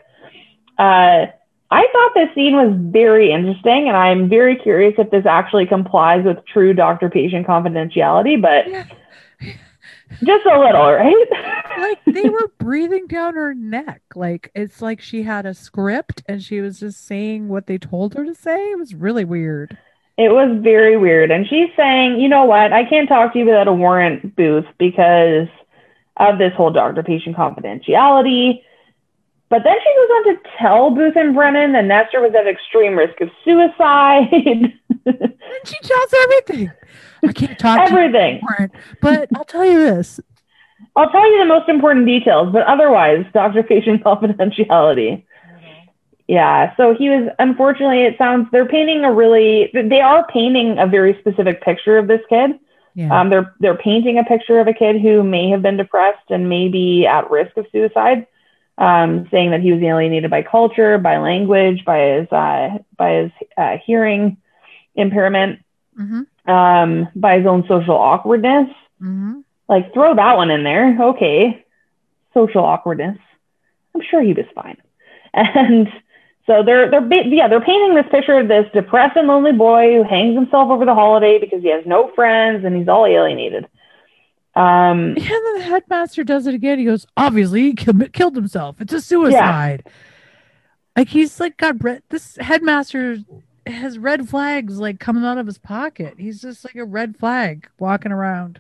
Uh, I thought this scene was very interesting, and I'm very curious if this actually complies with true doctor-patient confidentiality, but Yeah. just a little, right? [laughs] like they were breathing down her neck. Like it's like she had a script and she was just saying what they told her to say. It was really weird. It was very weird. And she's saying, you know what? I can't talk to you without a warrant, Booth, because of this whole doctor patient confidentiality. But then she goes on to tell Booth and Brennan that Nestor was at extreme risk of suicide. [laughs] And she tells everything. I can't talk Everything. anymore, but I'll tell you this. I'll tell you the most important details, but otherwise, doctor patient [laughs] confidentiality. Yeah. So he was, unfortunately, it sounds, they're painting a really, they are painting a very specific picture of this kid. Yeah. Um, they're they're painting a picture of a kid who may have been depressed and may be at risk of suicide, um, saying that he was alienated by culture, by language, by his uh, by his uh, hearing impairment, hmm um, by his own social awkwardness. hmm Like throw that one in there, okay? Social awkwardness. I'm sure he was fine. [laughs] And so they're they're yeah they're painting this picture of this depressed and lonely boy who hangs himself over the holiday because he has no friends and he's all alienated. Um, Yeah, then the headmaster does it again. He goes, obviously he kill- killed himself. It's a suicide. Like he's like got red. This headmaster has red flags like coming out of his pocket. He's just like a red flag walking around.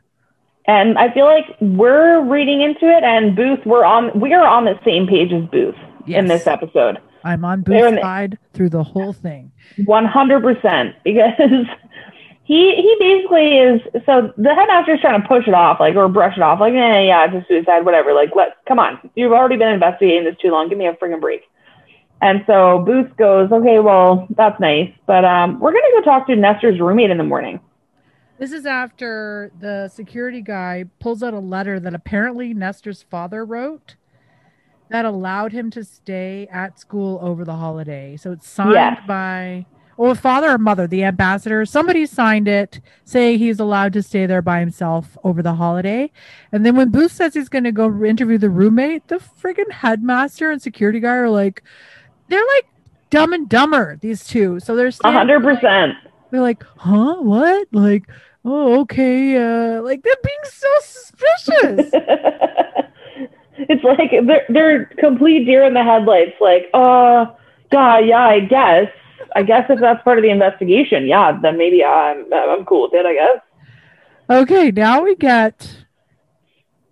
and I feel like we're reading into it, and Booth, we're on we are on the same page as Booth in this episode. I'm on Booth's side through the whole thing. One hundred percent, because he he basically is. So the headmaster's trying to push it off, like or brush it off, like, eh, yeah, it's a suicide, whatever. Like, let come on, you've already been investigating this too long. Give me a friggin' break. And so Booth goes, okay, well, that's nice, but um, we're gonna go talk to Nestor's roommate in the morning. This is after the security guy pulls out a letter that apparently Nestor's father wrote that allowed him to stay at school over the holiday. So it's signed Yes. by or father or mother, the ambassador. Somebody signed it saying he's allowed to stay there by himself over the holiday. And then when Booth says he's going to go interview the roommate, the friggin' headmaster and security guy are like, they're like dumb and dumber, these two. So they're A standing hundred like- percent. they're like, huh? What? Like, oh, okay. Uh, like they're being so suspicious. [laughs] it's like they're they're complete deer in the headlights. Like, uh, yeah, yeah, I guess. I guess if that's part of the investigation, yeah, then maybe I'm I'm cool with it. I guess. Okay, now we get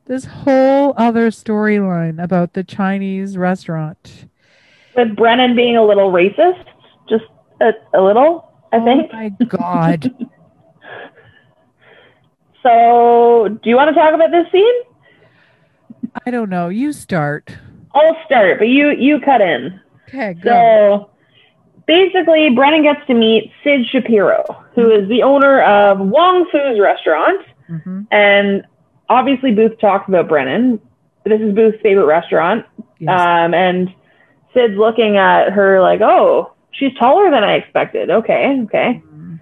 this whole other storyline about the Chinese restaurant. With Brennan being a little racist, just a, a little, I oh think. my god. [laughs] so, do you want to talk about this scene? I don't know. You start. I'll start, but you you cut in. Okay, go. So basically, Brennan gets to meet Sid Shapiro, who is the owner of Wong Foo's restaurant. Mhm. And obviously, Booth talks about Brennan. This is Booth's favorite restaurant. Yes. Um, and Sid's looking at her like, oh, she's taller than I expected. Okay, okay. Mhm.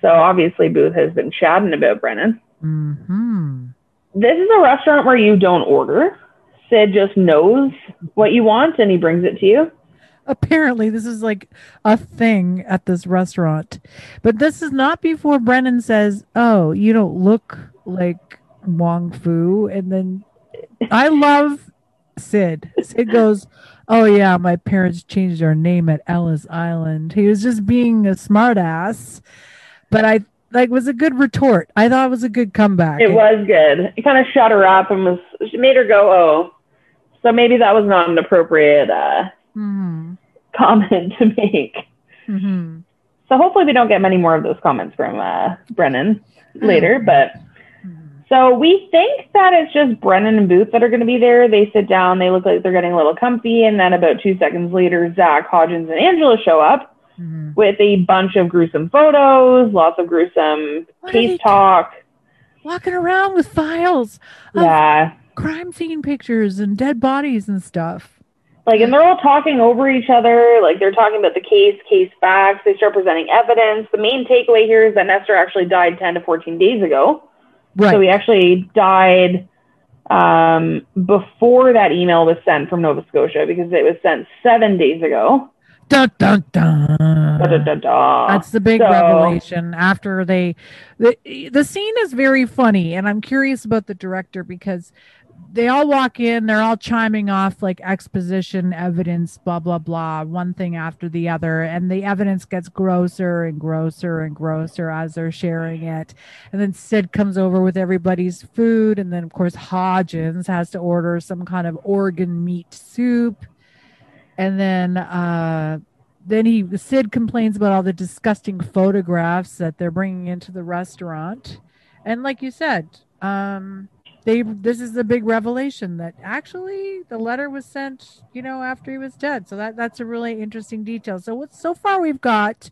So obviously, Booth has been chatting about Brennan. Mhm. This is a restaurant where you don't order. Sid just knows what you want and he brings it to you. Apparently, this is like a thing at this restaurant. But this is not before Brennan says, Oh, you don't look like Wong Foo. And then I love Sid. Sid goes, Oh, yeah, my parents changed our name at Ellis Island. He was just being a smartass. But I like was a good retort. I thought it was a good comeback. It was good. It kind of shut her up and was made her go, oh. So maybe that was not an appropriate uh, Mhm. comment to make. Mhm. So hopefully we don't get many more of those comments from uh, Brennan later. But Mhm. so we think that it's just Brennan and Booth that are going to be there. They sit down. They look like they're getting a little comfy, and then about two seconds later, Zach Hodgins and Angela show up Mhm. with a bunch of gruesome photos, lots of gruesome What case talk. Walking around with files of Yeah. crime scene pictures and dead bodies and stuff. Like, and they're all talking over each other. Like, they're talking about the case, case facts. They start presenting evidence. The main takeaway here is that Nestor actually died 10 to 14 days ago. Right. So he actually died um, before that email was sent from Nova Scotia because it was sent seven days ago. Dun, dun, dun. Da, da, da, da. That's the big So- revelation after they the the scene is very funny and I'm curious about the director because they all walk in, they're all chiming off like exposition, evidence, blah blah blah, one thing after the other, and the evidence gets grosser and grosser and grosser as they're sharing it. And then Sid comes over with everybody's food, and then of course Hodgins has to order some kind of organ meat soup. And then uh then he Sid complains about all the disgusting photographs that they're bringing into the restaurant, and like you said, um, they this is the big revelation that actually the letter was sent, you know, after he was dead. So that that's a really interesting detail. So what so far we've got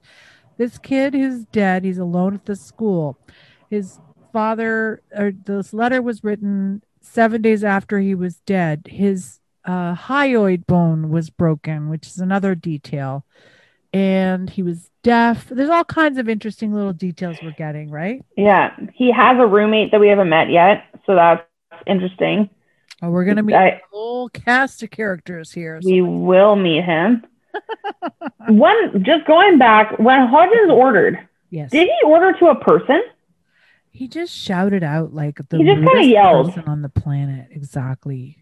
this kid who's dead. He's alone at the school. His father, or this letter was written seven days after he was dead. His uh, hyoid bone was broken, which is another detail. And he was deaf. There's all kinds of interesting little details we're getting, right? yeah. He has a roommate that we haven't met yet. So that's interesting. Oh, we're gonna meet I- a whole cast of characters here. So We will meet him. [laughs] One, just going back, when Hodgins ordered, yes, did he order to a person? he just shouted out like the He just yelled. person on the planet. Exactly.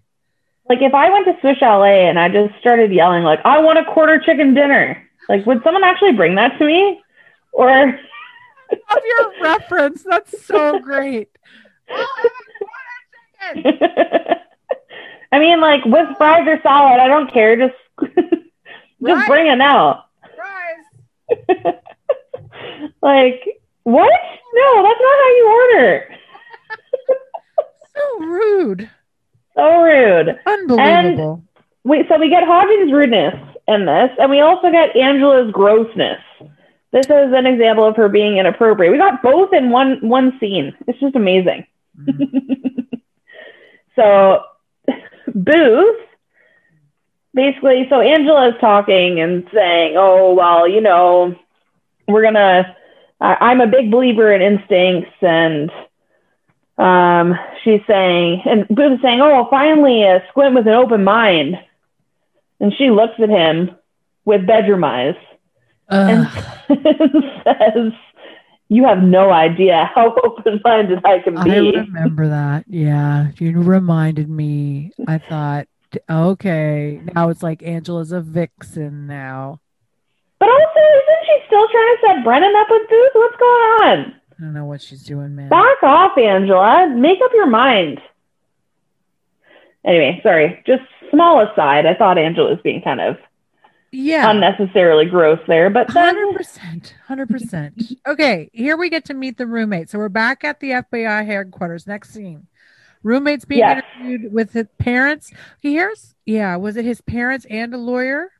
Like if I went to Swiss Chalet and I just started yelling like I want a quarter chicken dinner, like would someone actually bring that to me? Or Of your [laughs] reference, that's so great. [laughs] I mean like with fries or salad, I don't care. Just [laughs] just Right. bring it out. like what? No, that's not how you order. So rude. So rude. Unbelievable. And We so we get Hodgins' rudeness in this, and we also get Angela's grossness. This is an example of her being inappropriate. We got both in one one scene. It's just amazing. Mm-hmm. [laughs] so Booth basically so Angela is talking and saying, Oh, well, you know, we're gonna I I'm a big believer in instincts and um she's saying and Booth is saying, Oh, finally a squint with an open mind. And she looks at him with bedroom eyes and [laughs] says, You have no idea how [laughs] open minded I can be." I be. remember that. Yeah, you reminded me. I thought, okay, now it's like Angela's a vixen now. But also, isn't she still trying to set Brennan up with Booth? What's going on? I don't know what she's doing, man. Back off, Angela. Make up your mind. Anyway, sorry. Just small aside. I thought Angela was being kind of Yeah. unnecessarily gross there, but then Hundred percent, hundred percent. Okay, here we get to meet the roommate. So we're back at the FBI headquarters. Next scene, roommates being Yes. interviewed with his parents. He hears, yeah, was it his parents and a lawyer?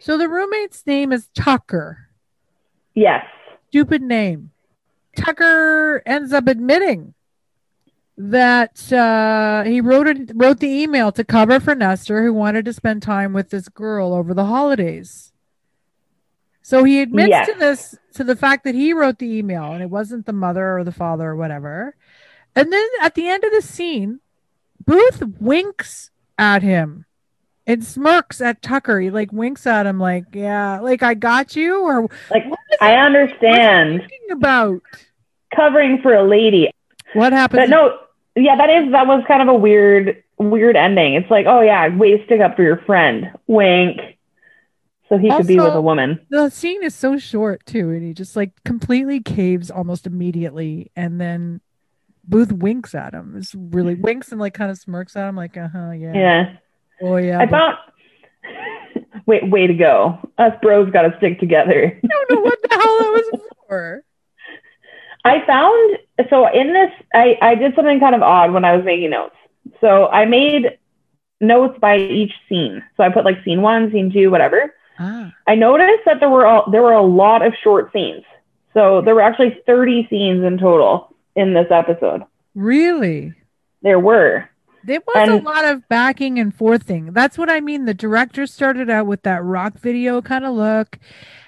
So the roommate's name is Tucker. yes, Stupid name. Tucker ends up admitting that uh, he wrote it, wrote the email to cover for Nestor, who wanted to spend time with this girl over the holidays. So he admits Yes. to this to the fact that he wrote the email and it wasn't the mother or the father or whatever. And then at the end of the scene, Booth winks at him and smirks at Tucker. He like winks at him like, yeah, like I got you or like I understand about? Covering for a lady. What happened? But no, yeah, that is that was kind of a weird weird ending. It's like, oh yeah, way to stick up for your friend. Wink. So he could be with a woman. the scene is so short too, and he just like completely caves almost immediately, and then Booth winks at him. It's really [laughs] winks and like kind of smirks at him, like, uh huh, yeah, Yeah. oh yeah. I but found [laughs] wait, way to go. Us bros gotta stick together. I don't know what the hell that was [laughs] for. I found so in this I, I did something kind of odd when I was making notes. So I made notes by each scene. So I put like scene one, scene two, whatever. Ah, I noticed that there were a, there were a lot of short scenes. So there were actually 30 scenes in total in this episode. really? There were. There was a lot of backing and forthing. That's what I mean. The director started out with that rock video kind of look,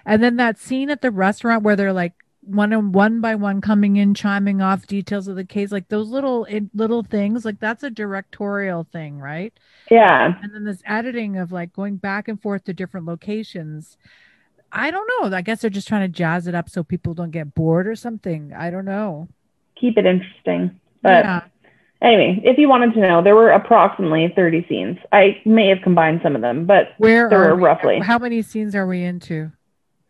and then that scene at the restaurant where they're like one and one by one coming in, chiming off details of the case, like those little it, little things. Like that's a directorial thing, right? Yeah. And then this editing of like going back and forth to different locations. I don't know. I guess they're just trying to jazz it up so people don't get bored or something. I don't know. Keep it interesting. But yeah. anyway, if you wanted to know, there were approximately 30 scenes. I may have combined some of them, but Where there are were we? roughly. How many scenes are we into?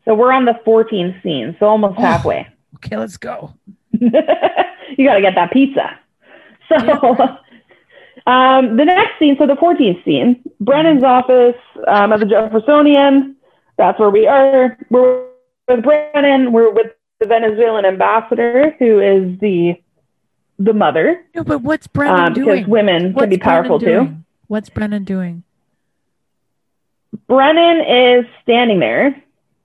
So we're on the 14th scene, so almost Oh. halfway. Okay, let's go. [laughs] you got to get that pizza. So, [laughs] um, the next scene, so the 14th scene, Brennan's office um, at the Jeffersonian. That's where we are. We're with Brennan. We're with the Venezuelan ambassador, who is the the mother, No, but what's Brennan um, because women What's can be powerful too. What's Brennan doing? Brennan is standing there.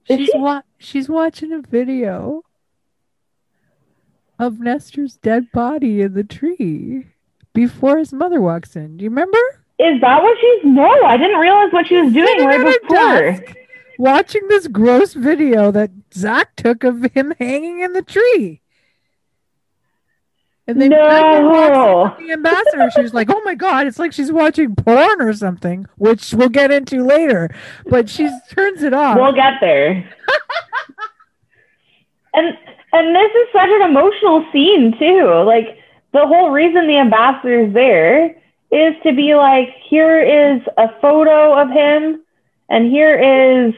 Is she's she? wa- she's watching a video of Nestor's dead body in the tree before his mother walks in. Do you remember? Is that what she's? No, I didn't realize what she was doing right before. watching this gross video that Zach took of him hanging in the tree. And then Brennan walks in No. the ambassador. She was like, "Oh my god, it's like she's watching porn or something," which we'll get into later. But she turns it off. We'll get there. and and this is such an emotional scene too. Like the whole reason the ambassador's there is to be like, here is a photo of him, and here is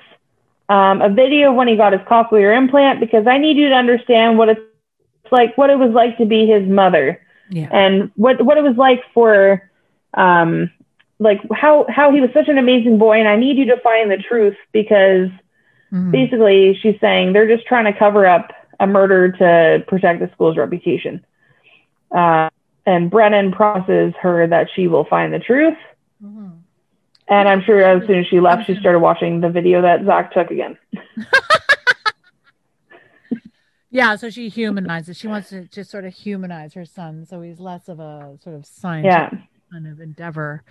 um, a video of when he got his cochlear implant because I need you to understand what it's like, what it was like to be his mother yeah, and what what it was like for um like how how he was such an amazing boy and I need you to find the truth because Mhm. basically she's saying they're just trying to cover up a murder to protect the school's reputation. Uh, and Brennan promises her that she will find the truth. Mhm. And I'm sure as soon as she left, she started watching the video that Zach took again. [laughs] yeah. So she humanizes. She wants to just sort of humanize her son, so he's less of a sort of scientific Yeah. kind of endeavor.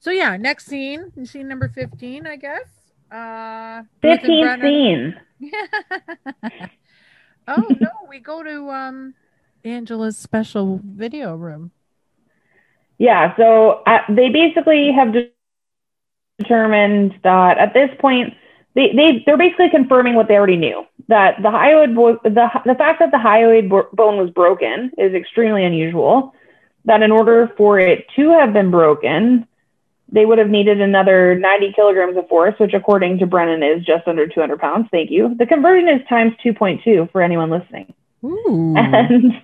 So yeah, next scene, scene number fifteen, I guess. Uh, 15th scene. [laughs] oh no, we go to um Angela's special video room. Yeah, so uh, they basically have de- determined that at this point, they, they, they're basically confirming what they already knew that the hyoid, bo- the, the fact that the hyoid bo- bone was broken is extremely unusual. That in order for it to have been broken, they would have needed another 90 kilograms of force, which according to Brennan is just under 200 pounds. Thank you. The conversion is times 2.2 for anyone listening. Ooh. And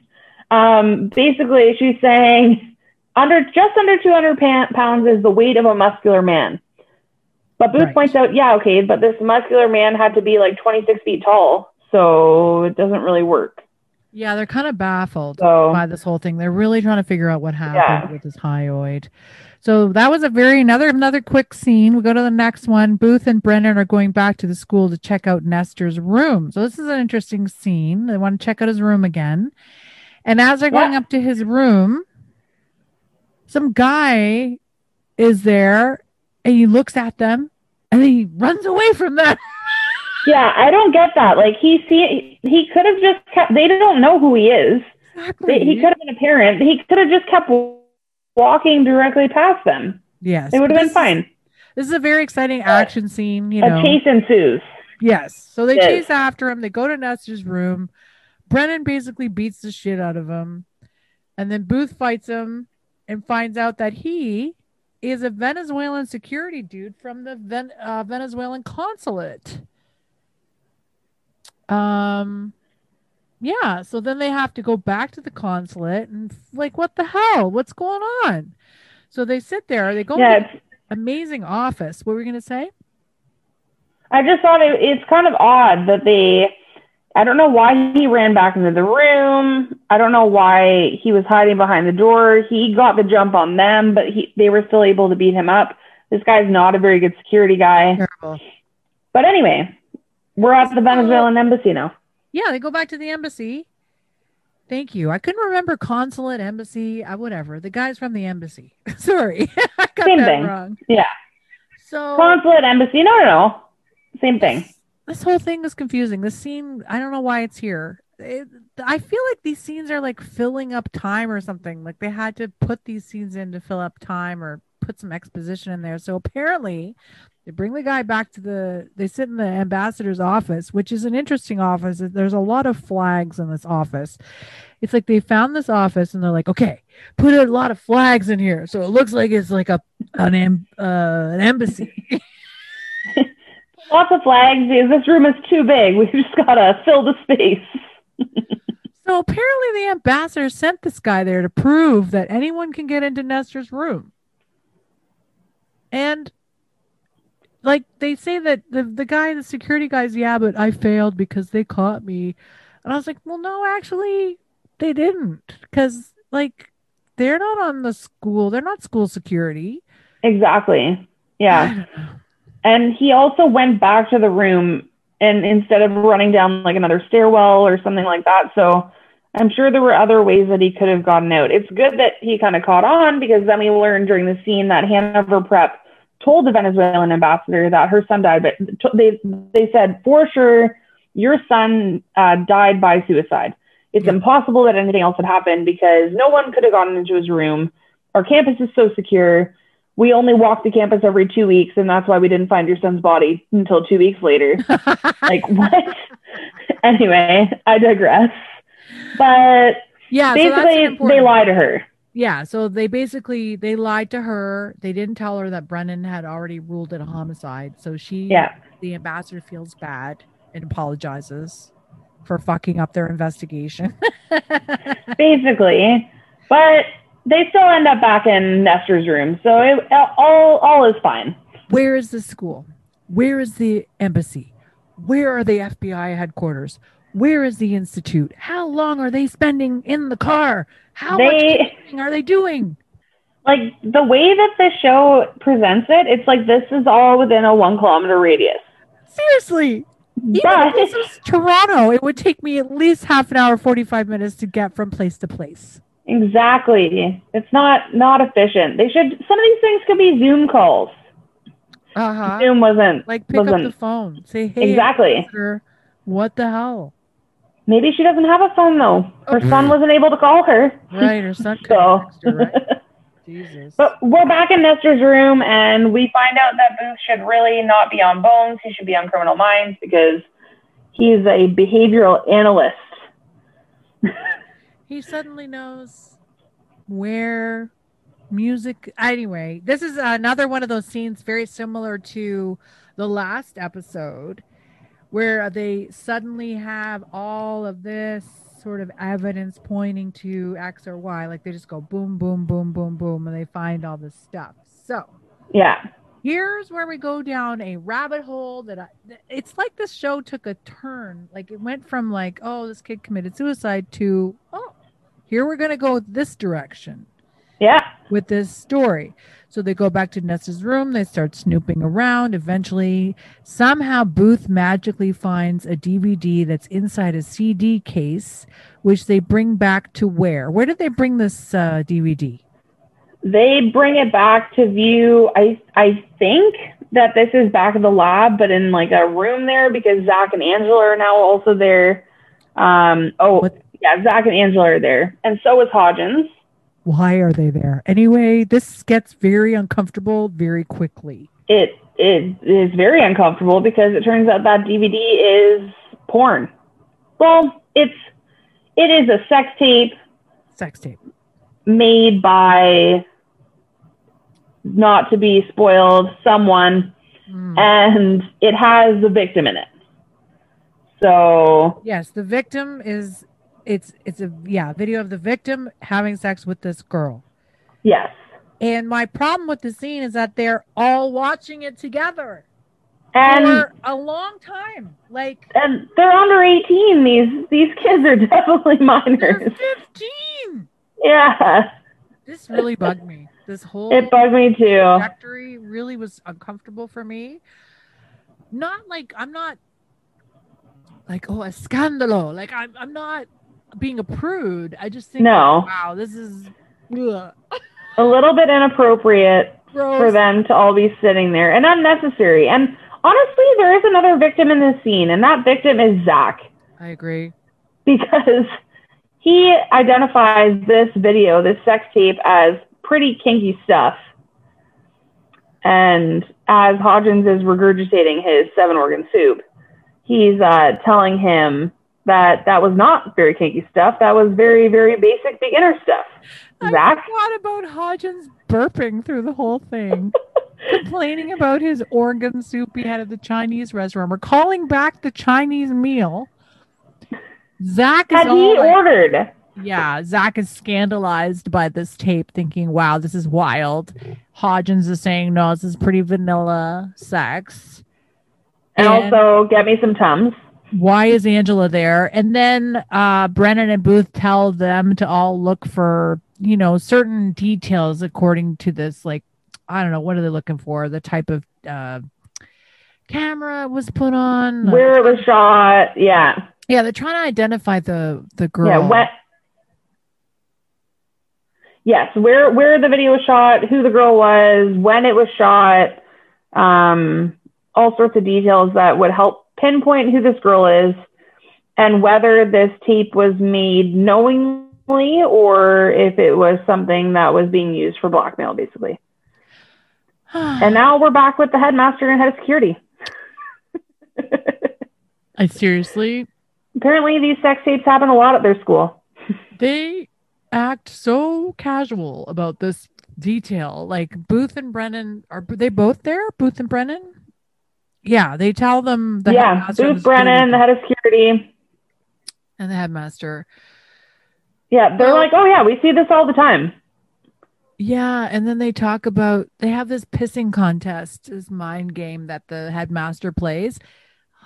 um, basically, she's saying under just under 200 pa- pounds is the weight of a muscular man. But Booth Right. points out, yeah, okay, but this muscular man had to be like 26 feet tall, so it doesn't really work. Yeah, they're kind of baffled So by this whole thing. They're really trying to figure out what happened Yeah. with this hyoid. So that was a very another another quick scene. We go to the next one. Booth and Brennan are going back to the school to check out Nestor's room. So this is an interesting scene. They want to check out his room again. And as they're going Yeah. up to his room, some guy is there and he looks at them and he runs away from them. [laughs] yeah, I don't get that. Like he see he could have just kept. They don't know who he is. Exactly. They, he could have been a parent. He could have just kept walking directly past them. yes. It would have been fine. This is a very exciting action scene, you know. A chase ensues. Yes. So they Yes. chase after him. They go to Nestor's room. Brennan basically beats the shit out of him. And then Booth fights him and finds out that he is a Venezuelan security dude from the Ven- uh, Venezuelan consulate. Um, yeah. So then they have to go back to the consulate and like, what the hell? What's going on? So they sit there. They go Yeah, to amazing office. What were we gonna say? I just thought it, it's kind of odd that they. I don't know why he ran back into the room. I don't know why he was hiding behind the door. He got the jump on them, but he they were still able to beat him up. This guy's not a very good security guy. Terrible. But anyway, we're at the Venezuelan embassy now. Yeah, they go back to the embassy. Thank you. I couldn't remember consulate, embassy, uh, whatever. The guy's from the embassy. [laughs] Sorry, [laughs] I got Same that thing. wrong. Yeah. So Consulate embassy. No, no, no. Same thing. This whole thing is confusing. This scene, I don't know why it's here. It, I feel like these scenes are like filling up time or something. Like they had to put these scenes in to fill up time or put some exposition in there. So apparently, they bring the guy back to the. They sit in the ambassador's office, which is an interesting office. There's a lot of flags in this office. It's like they found this office and they're like, okay, put a lot of flags in here, so it looks like it's like a an uh, an embassy. [laughs] Lots of flags. This room is too big. We just gotta fill the space. [laughs] So apparently, the ambassador sent this guy there to prove that anyone can get into Nestor's room. And like they say that the the guy, the security guys, yeah, but I failed because they caught me. And I was like, well, no, actually, they didn't, because like they're not on the school. They're not school security. Exactly. Yeah. I don't know. And he also went back to the room and instead of running down like another stairwell or something like that. So I'm sure there were other ways that he could have gotten out. It's good that he kind of caught on because then we learned during the scene that Hanover Prep told the Venezuelan ambassador that her son died, but they they said for sure your son uh, died by suicide. It's Yeah. impossible that anything else had happened because no one could have gotten into his room. Our campus is so secure we only walk the campus every two weeks, and that's why we didn't find your son's body until two weeks later. [laughs] like, what? anyway, I digress. But yeah, so that's basically, important- they lie to her. Yeah, so they basically they lied to her. They didn't tell her that Brennan had already ruled it a homicide. So she, Yeah. the ambassador, feels bad and apologizes for fucking up their investigation. [laughs] basically. But they still end up back in Nestor's room, so it, all all is fine. Where is the school? Where is the embassy? Where are the FBI headquarters? Where is the institute? How long are they spending in the car? How much They cleaning are they doing? like the way that the show presents it. It's like this is all within a one kilometer radius. Seriously, even But if this was Toronto, it would take me at least half an hour, forty-five minutes to get from place to place. Exactly, it's not not efficient. They should. Some of these things could be Zoom calls. Uh huh. Zoom wasn't Like pick up wasn't the phone, say, "Hey, exactly. what the hell?" Maybe she doesn't have a phone though. Her Okay. son wasn't able to call her. Right, or son So, her, right? [laughs] Jesus. but we're back in Nestor's room, and we find out that Booth should really not be on Bones. He should be on Criminal Minds because he's a behavioral analyst. [laughs] he suddenly knows where music. Anyway, this is another one of those scenes very similar to the last episode where they suddenly have all of this sort of evidence pointing to X or Y. Like they just go boom, boom, boom, boom, boom, and they find all this stuff. So, Yeah. here's where we go down a rabbit hole that I, it's like this show took a turn. Like it went from like, oh, this kid committed suicide to, oh, here we're going to go this direction Yeah. with this story. So they go back to Nestor's room, they start snooping around. Eventually, somehow Booth magically finds a DVD that's inside a CD case, which they bring back to where? Where did they bring this uh, DVD? They bring it back to view. I I think that this is back at the lab, but in like a room there because Zach and Angela are now also there. Um, oh, What? Yeah, Zach and Angela are there, and so is Hodgins. Why are they there? Anyway, this gets very uncomfortable very quickly. It it is very uncomfortable because it turns out that DVD is porn. Well, it's it is a sex tape Sex tape. made by not to be spoiled someone Mm. and it has the victim in it. So Yes, the victim is it's it's a yeah, video of the victim having sex with this girl. yes, And my problem with the scene is that they're all watching it together and for a long time. Like and they're under eighteen. These these kids are [laughs] definitely minors. 15. Yeah, This really bugged me. This whole it bugged me too. trajectory really was uncomfortable for me. Not like I'm not like oh a scandalo. Like I'm I'm not being a prude. I just think No. wow, this is ugh, A little bit inappropriate gross. for them to all be sitting there and unnecessary. And honestly, there is another victim in this scene, and that victim is Zach. I agree. because he identifies this video, this sex tape, as pretty kinky stuff. And as Hodgins is regurgitating his seven organ soup, he's uh, telling him that that was not very kinky stuff. That was very, very basic beginner stuff. I Zach? forgot about Hodgins burping through the whole thing, [laughs] complaining about his organ soup he had at the Chinese restaurant. We're calling back the Chinese meal. Zach is Had he like- ordered? yeah, Zach is scandalized by this tape, thinking, "Wow, this is wild." Hodgins is saying, "No, this is pretty vanilla sex." And And- also, get me some Tums. Why is Angela there? And then uh, Brennan and Booth tell them to all look for, you know, certain details according to this, like, I don't know, what are they looking for? The type of uh, camera was put on. Where it was shot. Yeah. yeah, they're trying to identify the the girl. Yeah, when, yes, where where the video was shot, who the girl was, when it was shot, um, all sorts of details that would help pinpoint who this girl is and whether this tape was made knowingly or if it was something that was being used for blackmail, basically. [sighs] And now we're back with the headmaster and head of security. I seriously, Apparently, these sex tapes happen a lot at their school. they act so casual about this detail. Like Booth and Brennan are they both there? Booth and Brennan? Yeah, they tell them the yeah, Booth the Brennan, the head of security. and the headmaster. Yeah, they're Well- like, oh yeah, we see this all the time. Yeah, and then they talk about they have this pissing contest, this mind game that the headmaster plays.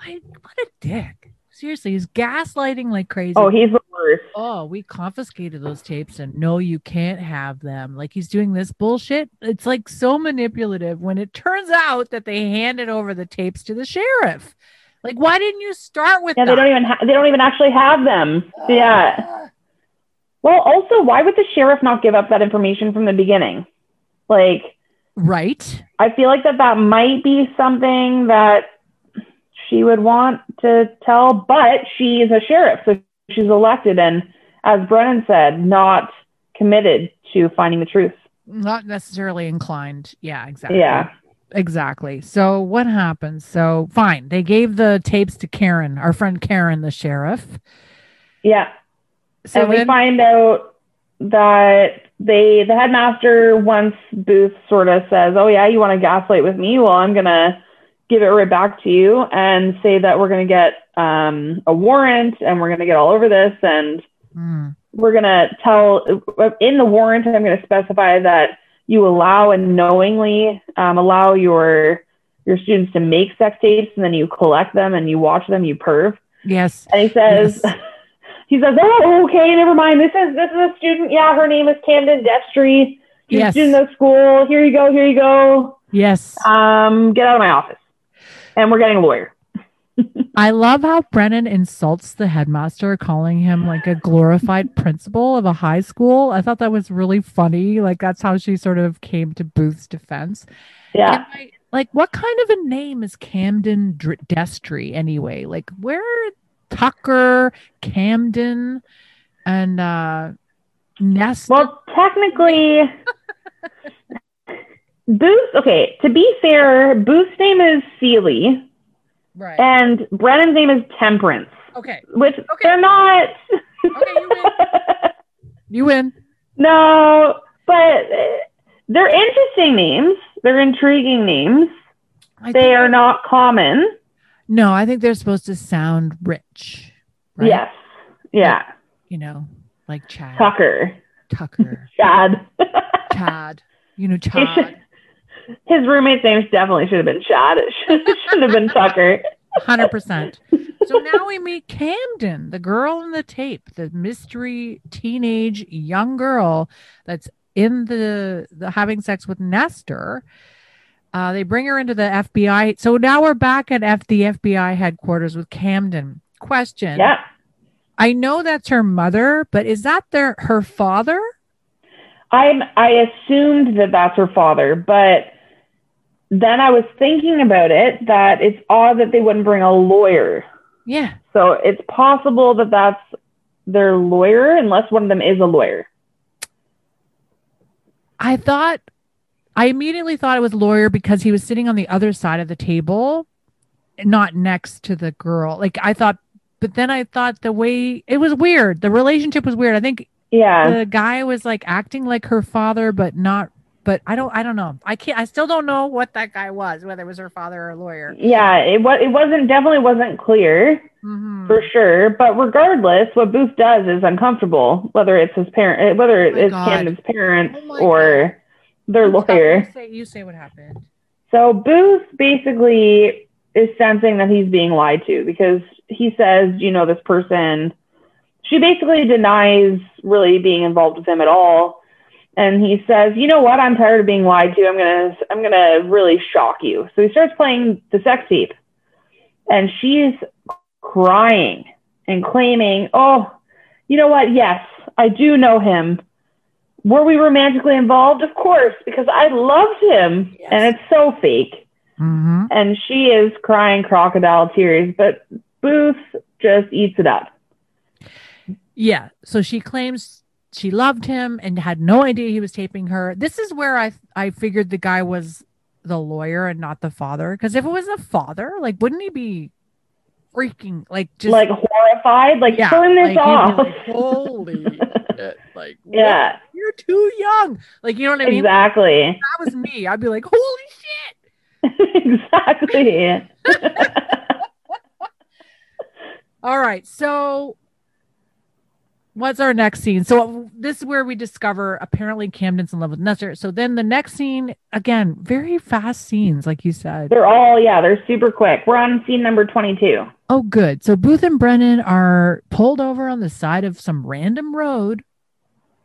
Like, what a dick! Seriously, he's gaslighting like crazy. Oh, he's the worst. oh, we confiscated those tapes, and no, you can't have them. Like he's doing this bullshit. It's like so manipulative. When it turns out that they handed over the tapes to the sheriff, like why didn't you start with Yeah, that? they don't even ha- they don't even actually have them. Ah. Yeah. Well, also, why would the sheriff not give up that information from the beginning? Like, right. I feel like that that might be something that she would want to tell, but she is a sheriff, so she's elected, and as Brennan said, not committed to finding the truth. Not necessarily inclined. Yeah, exactly. Yeah. Exactly. So what happens? So fine, they gave the tapes to Karen, our friend Karen, the sheriff. Yeah. So and we find out that they the headmaster once Booth sort of says, "Oh yeah, you want to gaslight with me? Well, I'm gonna give it right back to you and say that we're gonna get um, a warrant and we're gonna get all over this and Mm. we're gonna tell in the warrant. I'm gonna specify that you allow and knowingly um, allow your your students to make sex tapes and then you collect them and you watch them. You perv." Yes. And he says, [laughs] he says, oh, okay, never mind. This is this is a student. Yeah, her name is Camden Destry. She's Yes. a student of school. Here you go. Here you go. Yes. Um, get out of my office. And we're getting a lawyer. [laughs] I love how Brennan insults the headmaster, calling him like a glorified principal of a high school. I thought that was really funny. Like that's how she sort of came to Booth's defense. Yeah. I- like, what kind of a name is Camden Dr- Destry anyway? Like, where Tucker, Camden, and uh Nest? Well, technically, [laughs] Booth. Okay, to be fair, Booth's name is Seeley. right. and Brennan's name is Temperance, okay. which they're not. Okay, you win. [laughs] You win. no, but they're interesting names. They're intriguing names. I They are not common. No, I think they're supposed to sound rich. Right? Yes. Yeah. You know, like Chad. Tucker. Tucker. [laughs] Chad. Chad. You know, Chad. His roommate's name definitely should have been Chad. It should, it should have been Tucker. Hundred percent. So now we meet Camden, the girl in the tape, the mystery teenage young girl that's in the, the having sex with Nestor. Uh, they bring her into the FBI. So now we're back at F- the FBI headquarters with Camden. Question: Yeah. I know that's her mother, but is that their her father? I'm, I assumed that that's her father, but then I was thinking about it that it's odd that they wouldn't bring a lawyer. Yeah. So it's possible that that's their lawyer, unless one of them is a lawyer. I thought I immediately thought it was lawyer because he was sitting on the other side of the table, not next to the girl. Like I thought, but then I thought the way it was weird. The relationship was weird. I think Yeah. the guy was like acting like her father, but not. But I don't. I don't know. I can't. I still don't know what that guy was. Whether it was her father or a lawyer. yeah. It was, it wasn't, definitely wasn't clear. Mhm. for sure. But regardless, what Booth does is uncomfortable, whether it's his parent, whether Oh it's God. Camden's parents Oh my or their You tell- lawyer. You say, you say what happened. So Booth basically is sensing that he's being lied to because he says, you know, this person. She basically denies really being involved with him at all. And he says, "You know what? I'm tired of being lied to. I'm gonna, I'm gonna really shock you." So he starts playing the sex tape, and she's crying and claiming, "Oh, you know what? Yes, I do know him. Were we romantically involved? Of course, because I loved him, Yes. and it's so fake." Mm-hmm. And she is crying crocodile tears, but Booth just eats it up. Yeah. So she claims she loved him and had no idea he was taping her. This is where I I figured the guy was the lawyer and not the father. Because if it was the father, like, wouldn't he be freaking like just like horrified, like yeah, turn this he'd off. like, [laughs] Holy shit! Like, what? yeah, you're too young. Like, you know what I mean? exactly. If that was me. I'd be like, holy shit! [laughs] exactly. [laughs] All right. So what's our next scene? So this is where we discover apparently Camden's in love with Nestor. So then the next scene, again, very fast scenes, like you said. they're all yeah, they're super quick. We're on scene number twenty-two. Oh, good. So Booth and Brennan are pulled over on the side of some random road,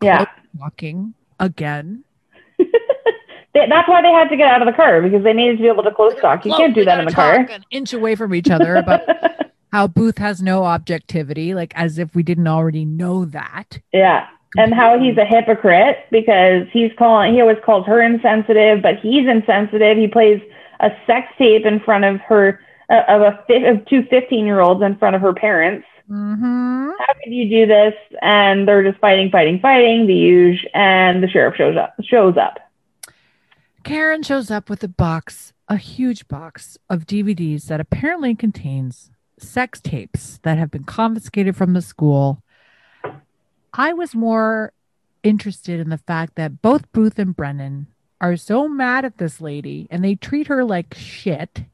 Yeah, walking again. [laughs] That's why they had to get out of the car because they needed to be able to close talk. You can't do that in the car. An inch away from each other about [laughs] how Booth has no objectivity, like as if we didn't already know that. yeah, and how he's a hypocrite because he's calling. He always calls her insensitive, but he's insensitive. He plays a sex tape in front of her uh, of a fi- of two 15 year olds in front of her parents. Mm-hmm. how could you do this? And they're just fighting, fighting, fighting. The huge, and the sheriff shows up. Shows up. Karen shows up with a box, a huge box of DVDs that apparently contains sex tapes that have been confiscated from the school. I was more interested in the fact that both Booth and Brennan are so mad at this lady and they treat her like shit.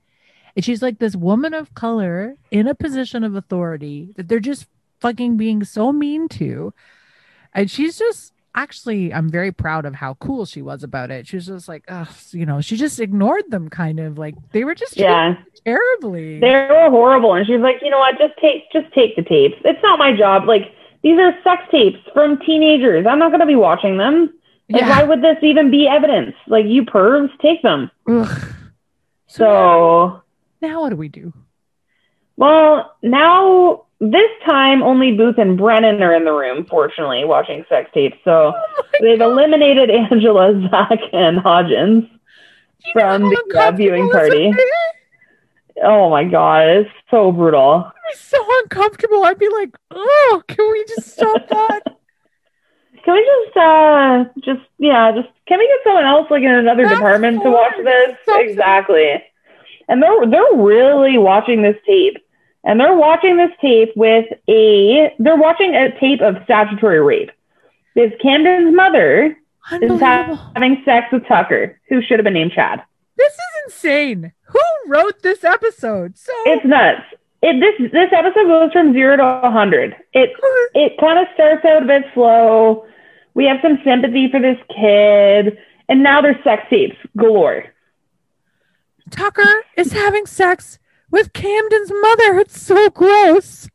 And she's like this woman of color in a position of authority that they're just fucking being so mean to. And she's just actually, I'm very proud of how cool she was about it. She was just like, oh, you know, she just ignored them kind of like they were just Yeah. terribly. They were horrible. And she's like, you know what? Just take just take the tapes. It's not my job. Like these are sex tapes from teenagers. I'm not gonna be watching them. Like Yeah. why would this even be evidence? Like you pervs, take them. Ugh. So now what do we do? well, now this time only Booth and Brennan are in the room, fortunately, watching sex tapes. So they've eliminated Angela, Zach, and Hodgins from the uh, viewing party. Oh my god, it's so brutal. It's so uncomfortable. I'd be like, oh, can we just stop that? [laughs] Can we just uh just yeah, just can we get someone else like in another That's department to watch this? So- exactly. And they're they're really watching this tape. And they're watching this tape with a they're watching a tape of statutory rape. Because Camden's mother is having sex with Tucker, who should have been named Chad. This is insane. Who wrote this episode? So It's nuts. It this this episode goes from zero to a hundred. It [laughs] it kind of starts out a bit slow. We have some sympathy for this kid, and now there's sex tapes galore. Tucker is having sex with Camden's mother. It's so gross.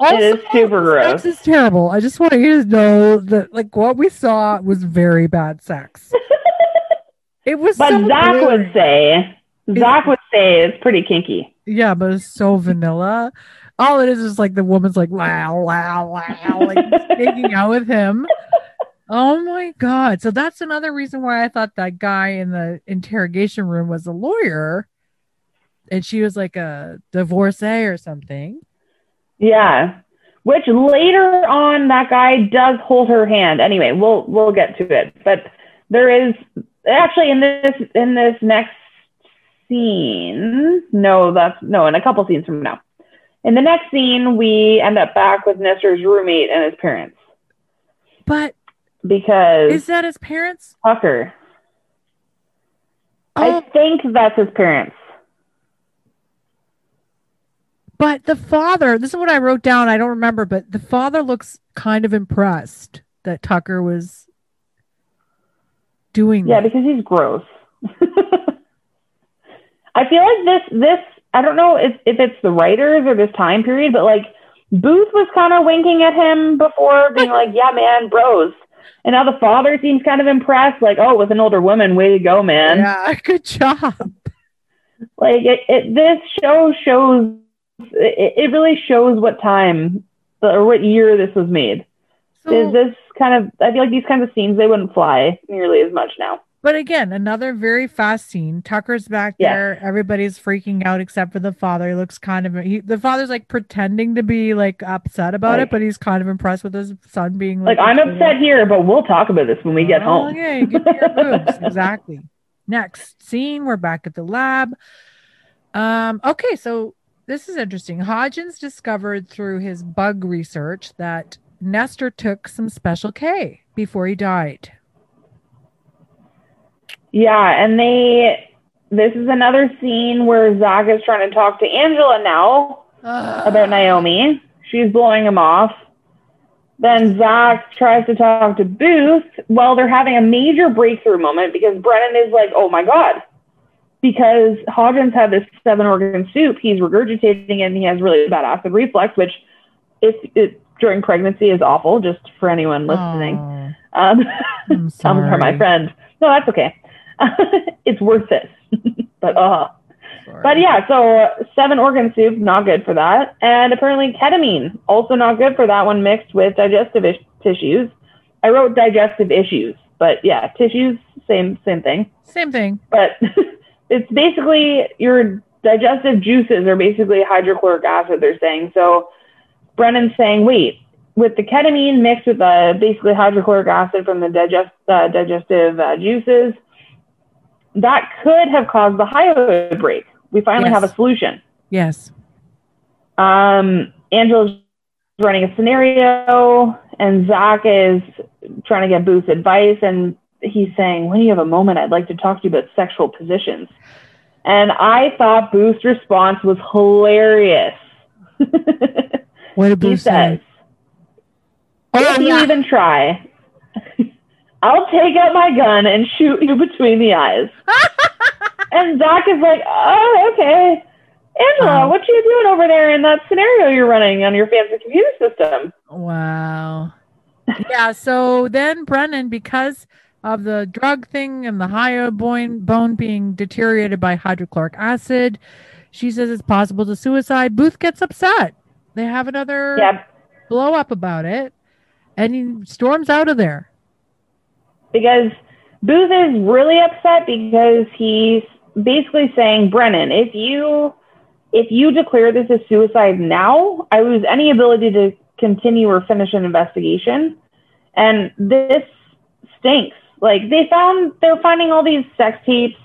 It is super gross. is terrible. I just want you to know that like what we saw was very bad sex. [laughs] it was But so Zach weird. would say, Zach would say it's pretty kinky. Yeah, but it's so vanilla. All it is is like the woman's like wow, wow, wow, like making [laughs] out with him. Oh my god! So that's another reason why I thought that guy in the interrogation room was a lawyer, and she was like a divorcee or something. Yeah. Which later on, that guy does hold her hand. Anyway, we'll we'll get to it. But there is actually in this in this next scene. No, that's no, in a couple scenes from now. In the next scene, we end up back with Nestor's roommate and his parents But because is that his parents? Tucker. I Oh, think that's his parents. But the father. This is what I wrote down. I don't remember, but the father looks kind of impressed that Tucker was doing. Yeah, that. because he's gross. [laughs] I feel like this this I don't know if, if it's the writers or this time period, but like Booth was kind of winking at him before, being like, "Yeah, man, bros." And now the father seems kind of impressed, like, "Oh, with an older woman, way to go, man!" Yeah, [laughs] good job. Like it, it this show shows it, it really shows what time or what year this was made. So, Is this kind of I feel like these kinds of scenes they wouldn't fly nearly as much now. But again, another very fast scene. Tucker's back Yeah. there. Everybody's freaking out except for the father. He looks kind of he, the father's like pretending to be like upset about Like- it, but he's kind of impressed with his son being Like like, I'm upset here, but we'll talk about this when we get home. Okay, give me your [laughs] boobs. exactly. Next scene, we're back at the lab. Um, okay, so this is interesting. Hodgins discovered through his bug research that Nestor took some special K before he died. Yeah, and they. This is another scene where Zach is trying to talk to Angela now about Naomi. She's blowing him off. Then Zach tries to talk to Booth. Well, they're having a major breakthrough moment because Brennan is like, "Oh my god," because Hodgins had this seven organ soup. He's regurgitating it, and he has really bad acid reflux, which, if it during pregnancy, is awful. Just for anyone listening. Aw, Um, [laughs] [laughs] I'm sorry, my friend. No, that's okay. [laughs] it's worth it. but uh Sorry. but yeah, so uh, seven organ soup, not good for that. And apparently ketamine, also not good for that one mixed with digestive is- tissues. I wrote digestive issues, but yeah, tissues, same same thing. Same thing. But it's basically your digestive juices are basically hydrochloric acid, they're saying. So Brennan's saying, wait, with the ketamine mixed with uh, basically hydrochloric acid from the digest, uh, digestive uh, juices, that could have caused the hyoid break. We finally Yes. have a solution. Yes. Um, Angela's running a scenario, and Zach is trying to get Booth's advice, and he's saying, "When you have a moment, I'd like to talk to you about sexual positions." And I thought Booth's response was hilarious. [laughs] What did Booth says, say? Oh, "If you yeah. even try, [laughs] I'll take out my gun and shoot you between the eyes." [laughs] and Zach is like, "Oh, okay." Angela, Wow. what you doing over there in that scenario you're running on your fancy computer system? Wow. yeah. So then Brennan, because of the drug thing and the high bone, bone being deteriorated by hydrochloric acid, she says it's possible to suicide. Booth gets upset. They have another Yeah, blow up about it, and he storms out of there. because Booth is really upset because he's basically saying, Brennan, if you if you declare this a suicide now, I lose any ability to continue or finish an investigation. And this stinks. Like they found they're finding all these sex tapes.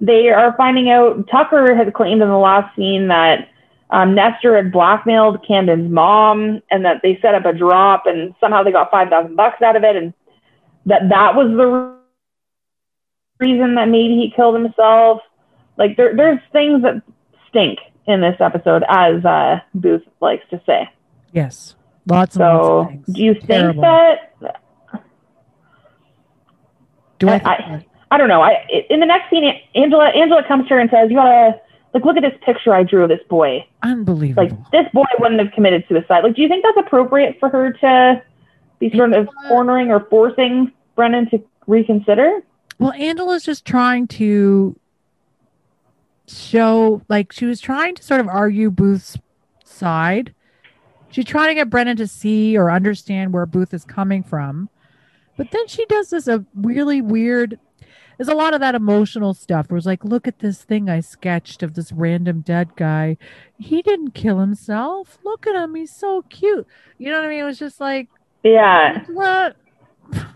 They are finding out Tucker had claimed in the last scene that um, Nestor had blackmailed Camden's mom and that they set up a drop and somehow they got five thousand bucks out of it and that that was the reason that maybe he killed himself. Like there, there's things that stink in this episode, as uh, Booth likes to say. Yes, lots So, lots of things. do you think Terrible. that? Do I? I- I- don't know. I in the next scene, Angela Angela comes to her and says, "You gotta like look at this picture I drew of this boy. Unbelievable. Like this boy wouldn't have committed suicide. Like, do you think that's appropriate for her to be sort of cornering or forcing Brennan to reconsider?" Well, Angela's just trying to show, like, she was trying to sort of argue Booth's side. She's trying to get Brennan to see or understand where Booth is coming from. But then she does this a really weird. There's a lot of that emotional stuff where it's like, look at this thing I sketched of this random dead guy. He didn't kill himself. Look at him. He's so cute. You know what I mean? It was just like, Yeah, what?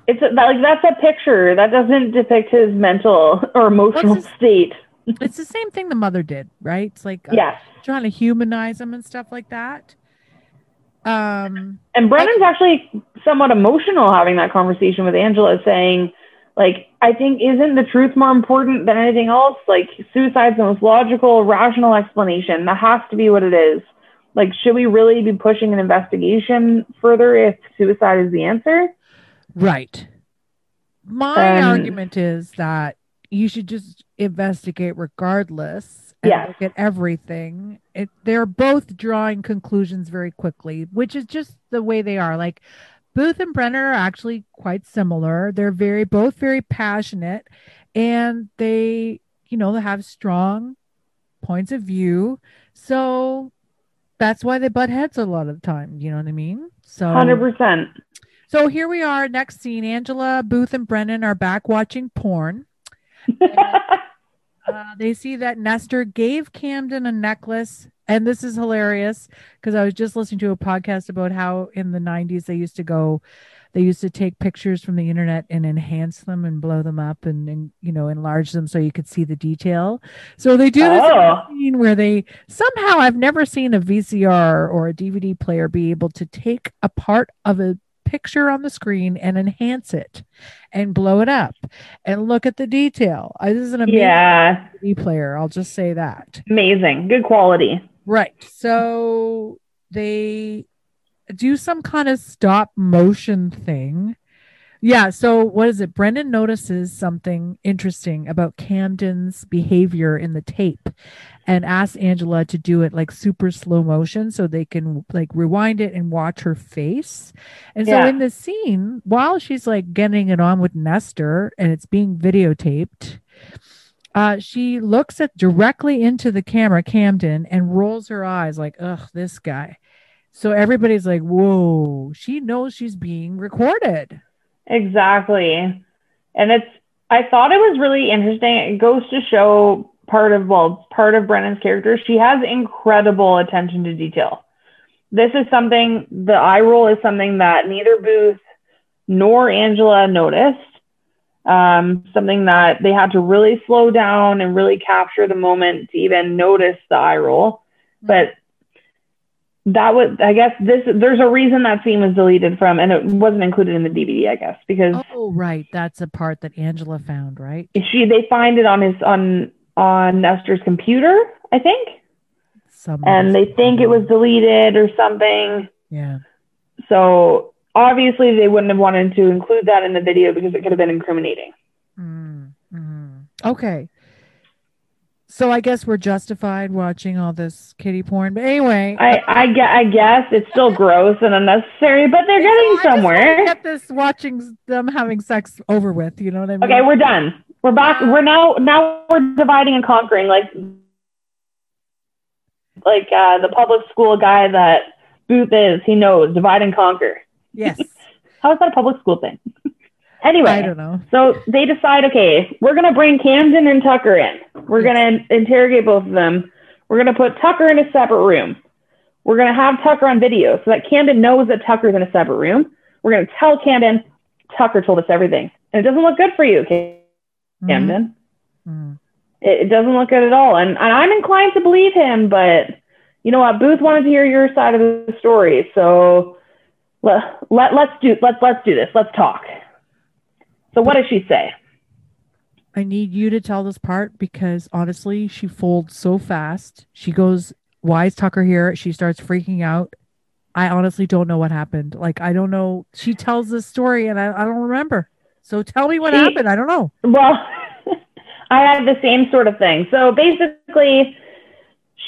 it's [sighs] a, like that's a picture that doesn't depict his mental or emotional his- state. [laughs] It's the same thing the mother did, right? It's like, uh, Yes. trying to humanize him and stuff like that. Um, And Brennan's actually somewhat emotional having that conversation with Angela, saying, like, I think isn't the truth more important than anything else? Like, suicide's the most logical, rational explanation. That has to be what it is. Like, should we really be pushing an investigation further if suicide is the answer? right. My Um, argument is that you should just investigate regardless and Yes. look at everything. It, they're both drawing conclusions very quickly, which is just the way they are. Like Booth and Brennan are actually quite similar. They're very both very passionate and they, you know, have strong points of view. So that's why they butt heads a lot of the time. You know what I mean? So 100%. so here we are, next scene. Angela, Booth, and Brennan are back watching porn. [laughs] Uh, they see that Nestor gave Camden a necklace. And this is hilarious because I was just listening to a podcast about how in the 90s they used to go, they used to take pictures from the internet and enhance them and blow them up and, and you know, enlarge them so you could see the detail. So they do this Oh. scene where they somehow, I've never seen a VCR or a DVD player be able to take a part of a picture on the screen and enhance it and blow it up and look at the detail. Uh, This is an amazing yeah. Player. I'll just say that. Amazing. Good quality. Right. So they do some kind of stop motion thing. Yeah. So what is it? Brennan notices something interesting about Camden's behavior in the tape and asks Angela to do it like super slow motion so they can like rewind it and watch her face. And so in the scene, while she's like getting it on with Nestor and it's being videotaped, uh, she looks at directly into the camera, Camden, and rolls her eyes like, ugh, this guy. So everybody's like, whoa, she knows she's being recorded. Exactly. And it's, I thought it was really interesting. It goes to show part of, well, part of Brennan's character. She has incredible attention to detail. This is something, the eye roll is something that neither Booth nor Angela noticed. Um, something that they had to really slow down and really capture the moment to even notice the eye roll. But that was I guess this there's a reason that scene was deleted from and it wasn't included in the DVD, I guess, because Oh, right. That's a part that Angela found, right? she they find it on his on on Nestor's computer, I think. And they think it was deleted or something. yeah. So obviously they wouldn't have wanted to include that in the video because it could have been incriminating. Mm, mm. Okay. So I guess we're justified watching all this kitty porn. But anyway, I I, gue- I guess it's still gross and unnecessary, but they're getting somewhere. Get this watching them having sex over with. You know what I mean? Okay, we're done. We're back. We're now now we're dividing and conquering like like uh, the public school guy that Booth is. He knows divide and conquer. yes. [laughs] How is that a public school thing? [laughs] I anyway, don't know. so they decide, okay, we're gonna bring Camden and Tucker in. We're gonna interrogate both of them. We're gonna put Tucker in a separate room. We're gonna have Tucker on video so that Camden knows that Tucker's in a separate room. We're gonna tell Camden Tucker told us everything, and it doesn't look good for you, Mhm. Camden. Mm. It, it doesn't look good at all, and, and I'm inclined to believe him. But you know what? Booth wanted to hear your side of the story, so let, let let's do let's let's do this. Let's talk. So what does she say? I need you to tell this part because honestly, she folds so fast. She goes, Why is Tucker here? She starts freaking out. I honestly don't know what happened. Like, I don't know. She tells this story and I, I don't remember. So tell me what She- happened. I don't know. Well, [laughs] I had the same sort of thing. So basically,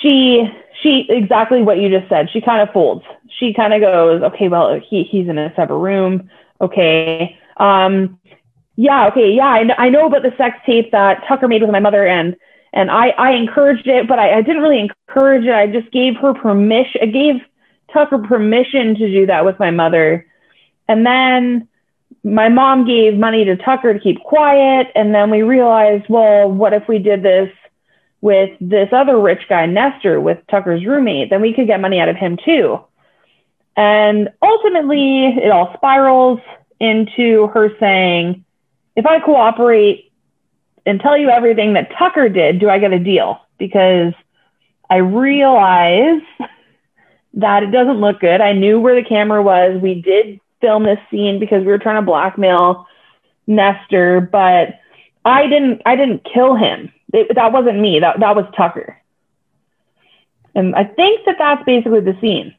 she she exactly what you just said. She kind of folds. She kind of goes, okay, well, he he's in a separate room. Okay, um, yeah, okay, yeah, I know, I know about the sex tape that Tucker made with my mother, and and I I encouraged it, but I, I didn't really encourage it. I just gave her permission. I gave Tucker permission to do that with my mother, and then my mom gave money to Tucker to keep quiet. And then we realized, well, what if we did this with this other rich guy, Nestor, with Tucker's roommate? Then we could get money out of him too. And ultimately, it all spirals into her saying, if I cooperate and tell you everything that Tucker did, do I get a deal? Because I realize [laughs] that it doesn't look good. I knew where the camera was. We did film this scene because we were trying to blackmail Nestor, but I didn't I didn't kill him. It, that wasn't me. That that was Tucker. And I think that that's basically the scene.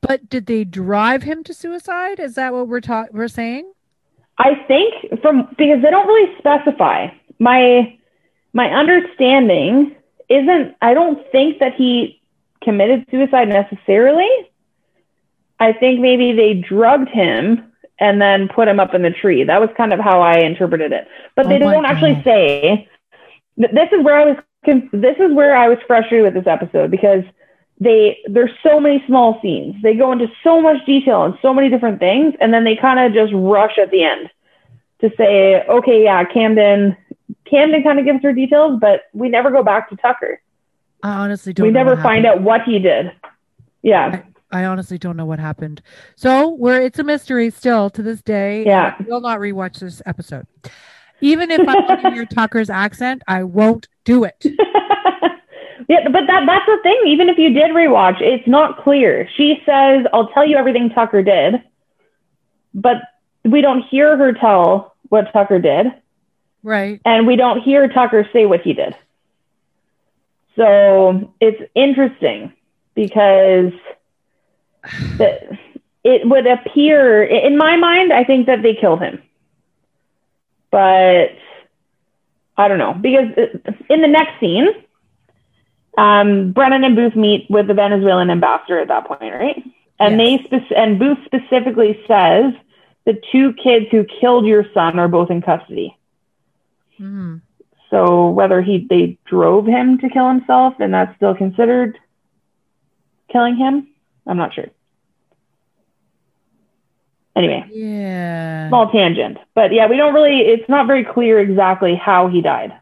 But did they drive him to suicide? Is that what we're talking? We're saying? I think from because they don't really specify. My my understanding isn't I don't think that he committed suicide necessarily. I think maybe they drugged him and then put him up in the tree. That was kind of how I interpreted it. But oh they Oh don't actually say. th- This is where I was. This is where I was frustrated with this episode because they there's so many small scenes. They go into so much detail and so many different things, and then they kind of just rush at the end to say, okay, yeah, Camden. Camden kind of gives her details, but we never go back to Tucker. I honestly don't We never find happened. out what he did. Yeah. I honestly don't know what happened. So we're it's a mystery still to this day. Yeah. I will not rewatch this episode. Even if I want to hear [laughs] Tucker's accent, I won't do it. [laughs] yeah, but that that's the thing. Even if you did rewatch, it's not clear. She says, "I'll tell you everything Tucker did," but we don't hear her tell what Tucker did, Right. and we don't hear Tucker say what he did. So it's interesting because [sighs] the, it would appear, in my mind, I think that they killed him, but I don't know because uh, in the next scene um, Brennan and Booth meet with the Venezuelan ambassador at that point, right? And Yes. they spec- and Booth specifically says the two kids who killed your son are both in custody. Mhm. So whether he they drove him to kill himself and that's still considered killing him, I'm not sure. Anyway, Yeah. small tangent, but yeah, we don't really. It's not very clear exactly how he died.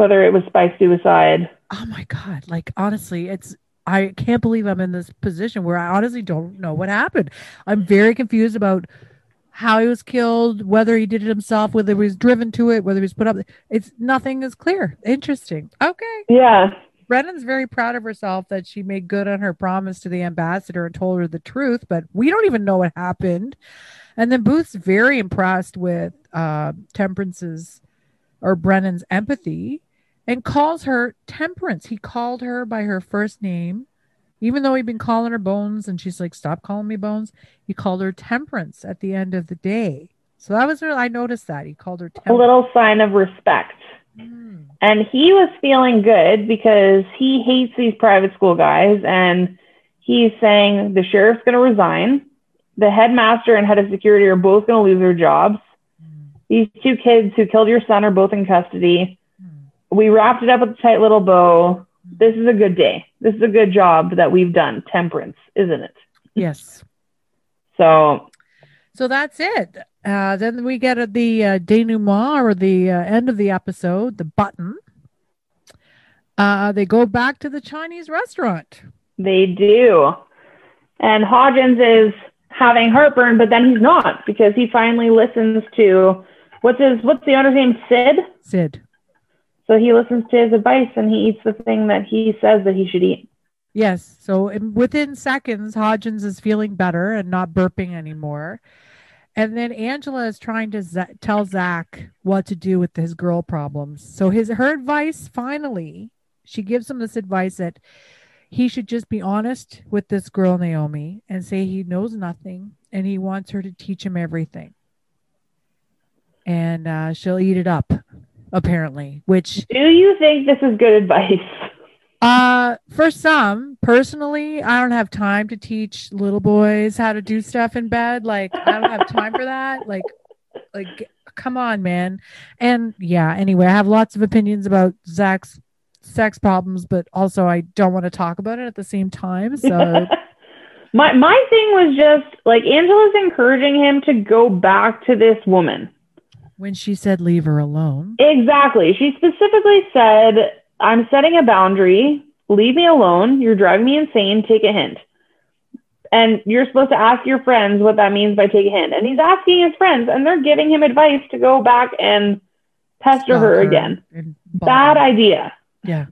Whether it was by suicide. Oh my god! Like honestly, it's I can't believe I'm in this position where I honestly don't know what happened. I'm very confused about how he was killed, whether he did it himself, whether he was driven to it, whether he was put up. It's nothing is clear. Interesting. Okay. Yeah, Brennan's very proud of herself that she made good on her promise to the ambassador and told her the truth, but we don't even know what happened. And then Booth's very impressed with uh, Temperance's or Brennan's empathy and calls her Temperance. He called her by her first name, even though he'd been calling her Bones, and she's like, "Stop calling me Bones." He called her Temperance at the end of the day. So that was really, I noticed that he called her A little sign of respect. Mm. And he was feeling good because he hates these private school guys. And he's saying the sheriff's going to resign. The headmaster and head of security are both going to lose their jobs. These two kids who killed your son are both in custody. We wrapped it up with a tight little bow. This is a good day. This is a good job that we've done. Temperance, isn't it? Yes. So So that's it. Uh, then we get at the uh, denouement or the uh, end of the episode, the button. Uh, they go back to the Chinese restaurant. They do. And Hodgins is having heartburn, but then he's not because he finally listens to what's his what's the owner's name? Sid. Sid. So he listens to his advice and he eats the thing that he says that he should eat. Yes. So in, within seconds, Hodgins is feeling better and not burping anymore. And then Angela is trying to Z- tell Zach what to do with his girl problems. So his her advice finally, she gives him this advice that he should just be honest with this girl Naomi and say he knows nothing and he wants her to teach him everything. And uh, she'll eat it up, apparently. Which Do you think this is good advice? uh, for some, personally, I don't have time to teach little boys how to do stuff in bed. Like, I don't have time for that. Like, like, come on, man. And yeah, anyway, I have lots of opinions about Zach's sex problems, but also I don't want to talk about it at the same time. So [laughs] my my thing was just like Angela's encouraging him to go back to this woman. When she said leave her alone, Exactly. She specifically said, I'm setting a boundary. Leave me alone. You're driving me insane. Take a hint. And you're supposed to ask your friends what that means by take a hint. And he's asking his friends, and they're giving him advice to go back and pester stalk her again. Bad idea. Yeah.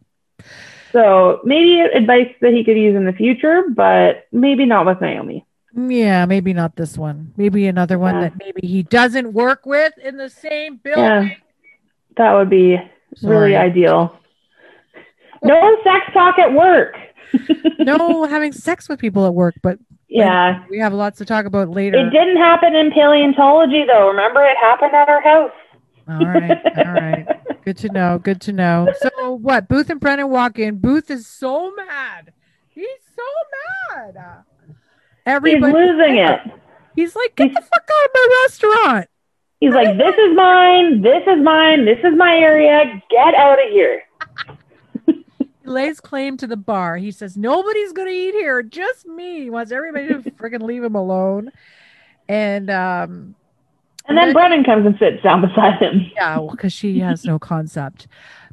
So maybe advice that he could use in the future, but maybe not with Naomi. Yeah, maybe not this one. Maybe another one Yeah. that maybe he doesn't work with in the same building. Yeah. That would be really ideal. No sex talk at work. [laughs] no having sex with people at work, but Yeah. we have lots to talk about later. It didn't happen in paleontology, though. Remember, it happened at our house. All right, all right. Good to know. Good to know. So what? Booth and Brennan walk in. Booth is so mad. He's so mad. He's Everybody, losing it. He's like, get the fuck out of my restaurant. He's like, this is mine. This is mine. This is my area. Get out of here. [laughs] He lays claim to the bar. He says nobody's gonna eat here, just me. He wants everybody to [laughs] freaking leave him alone. And um, And then Brennan comes and sits down beside him. Yeah, because she has no concept.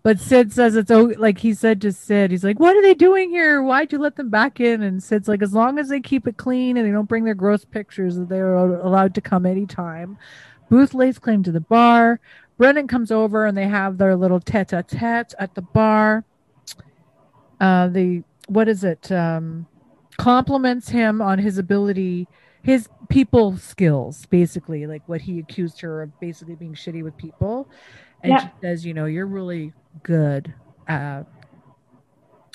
But Sid says it's oh, like he said to Sid, he's like, "What are they doing here? Why'd you let them back in?" And Sid's like, "As long as they keep it clean and they don't bring their gross pictures, they're allowed to come anytime." Booth lays claim to the bar. Brennan comes over and they have their little tete-a-tete at the bar. Uh, the what is it? Um, compliments him on his ability, his people skills, basically, like what he accused her of basically being shitty with people. And Yeah. she says, you know, you're really good uh,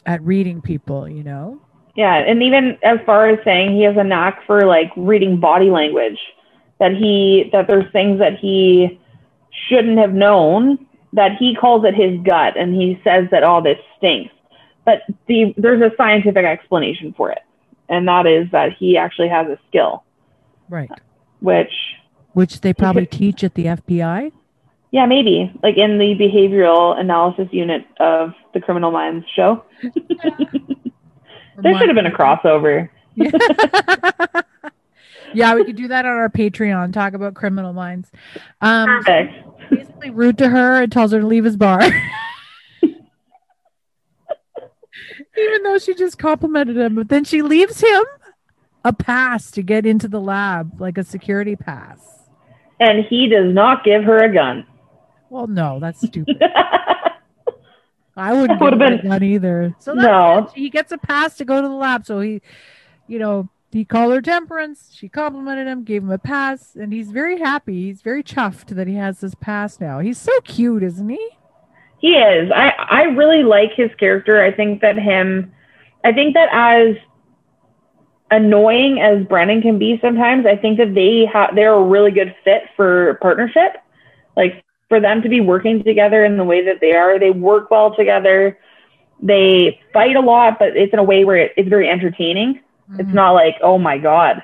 at reading people, you know? Yeah, and even as far as saying he has a knack for like reading body language, that he that there's things that he shouldn't have known that he calls it his gut, and he says that all this stinks. But the there's a scientific explanation for it, and that is that he actually has a skill, Right. which Which they probably teach at the FBI. Yeah maybe like in the behavioral analysis unit of the Criminal Minds show, [laughs] there should have been a crossover. [laughs] yeah, we could do that on our Patreon. Talk about criminal minds. Um, Perfect. basically rude to her and tells her to leave his bar. [laughs] Even though she just complimented him, but then she leaves him a pass to get into the lab, like a security pass. And he does not give her a gun. Well, no, that's [laughs] stupid. I wouldn't would've have been- done either. So that's No. it. he gets a pass to go to the lab. So he, you know, he called her temperance. She complimented him, gave him a pass, and he's very happy. He's very chuffed that he has this pass now. He's so cute, isn't he? He is. I I really like his character. I think that him. I think that as annoying as Brennan can be sometimes, I think that they have they're a really good fit for partnership. Like for them to be working together in the way that they are, they work well together. They fight a lot, but it's in a way where it, it's very entertaining. It's Mhm. not like, oh my god,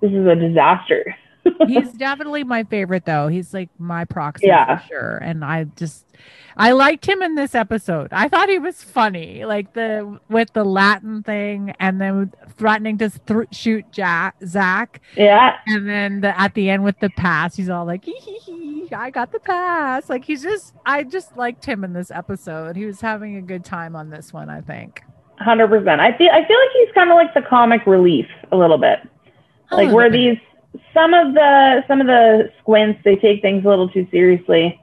this is a disaster. [laughs] he's definitely my favorite though. He's like my proxy Yeah. for sure. And I just I liked him in this episode. I thought he was funny, like the with the Latin thing, and then threatening to thr shoot Jack, Zach, Yeah, and then the, at the end with the pass, he's all like, "I got the pass." Like he's just, I just liked him in this episode. He was having a good time on this one. I think. hundred percent. I feel I feel like he's kind of like the comic relief a little bit. Like where these some of the some of the squints they take things a little too seriously.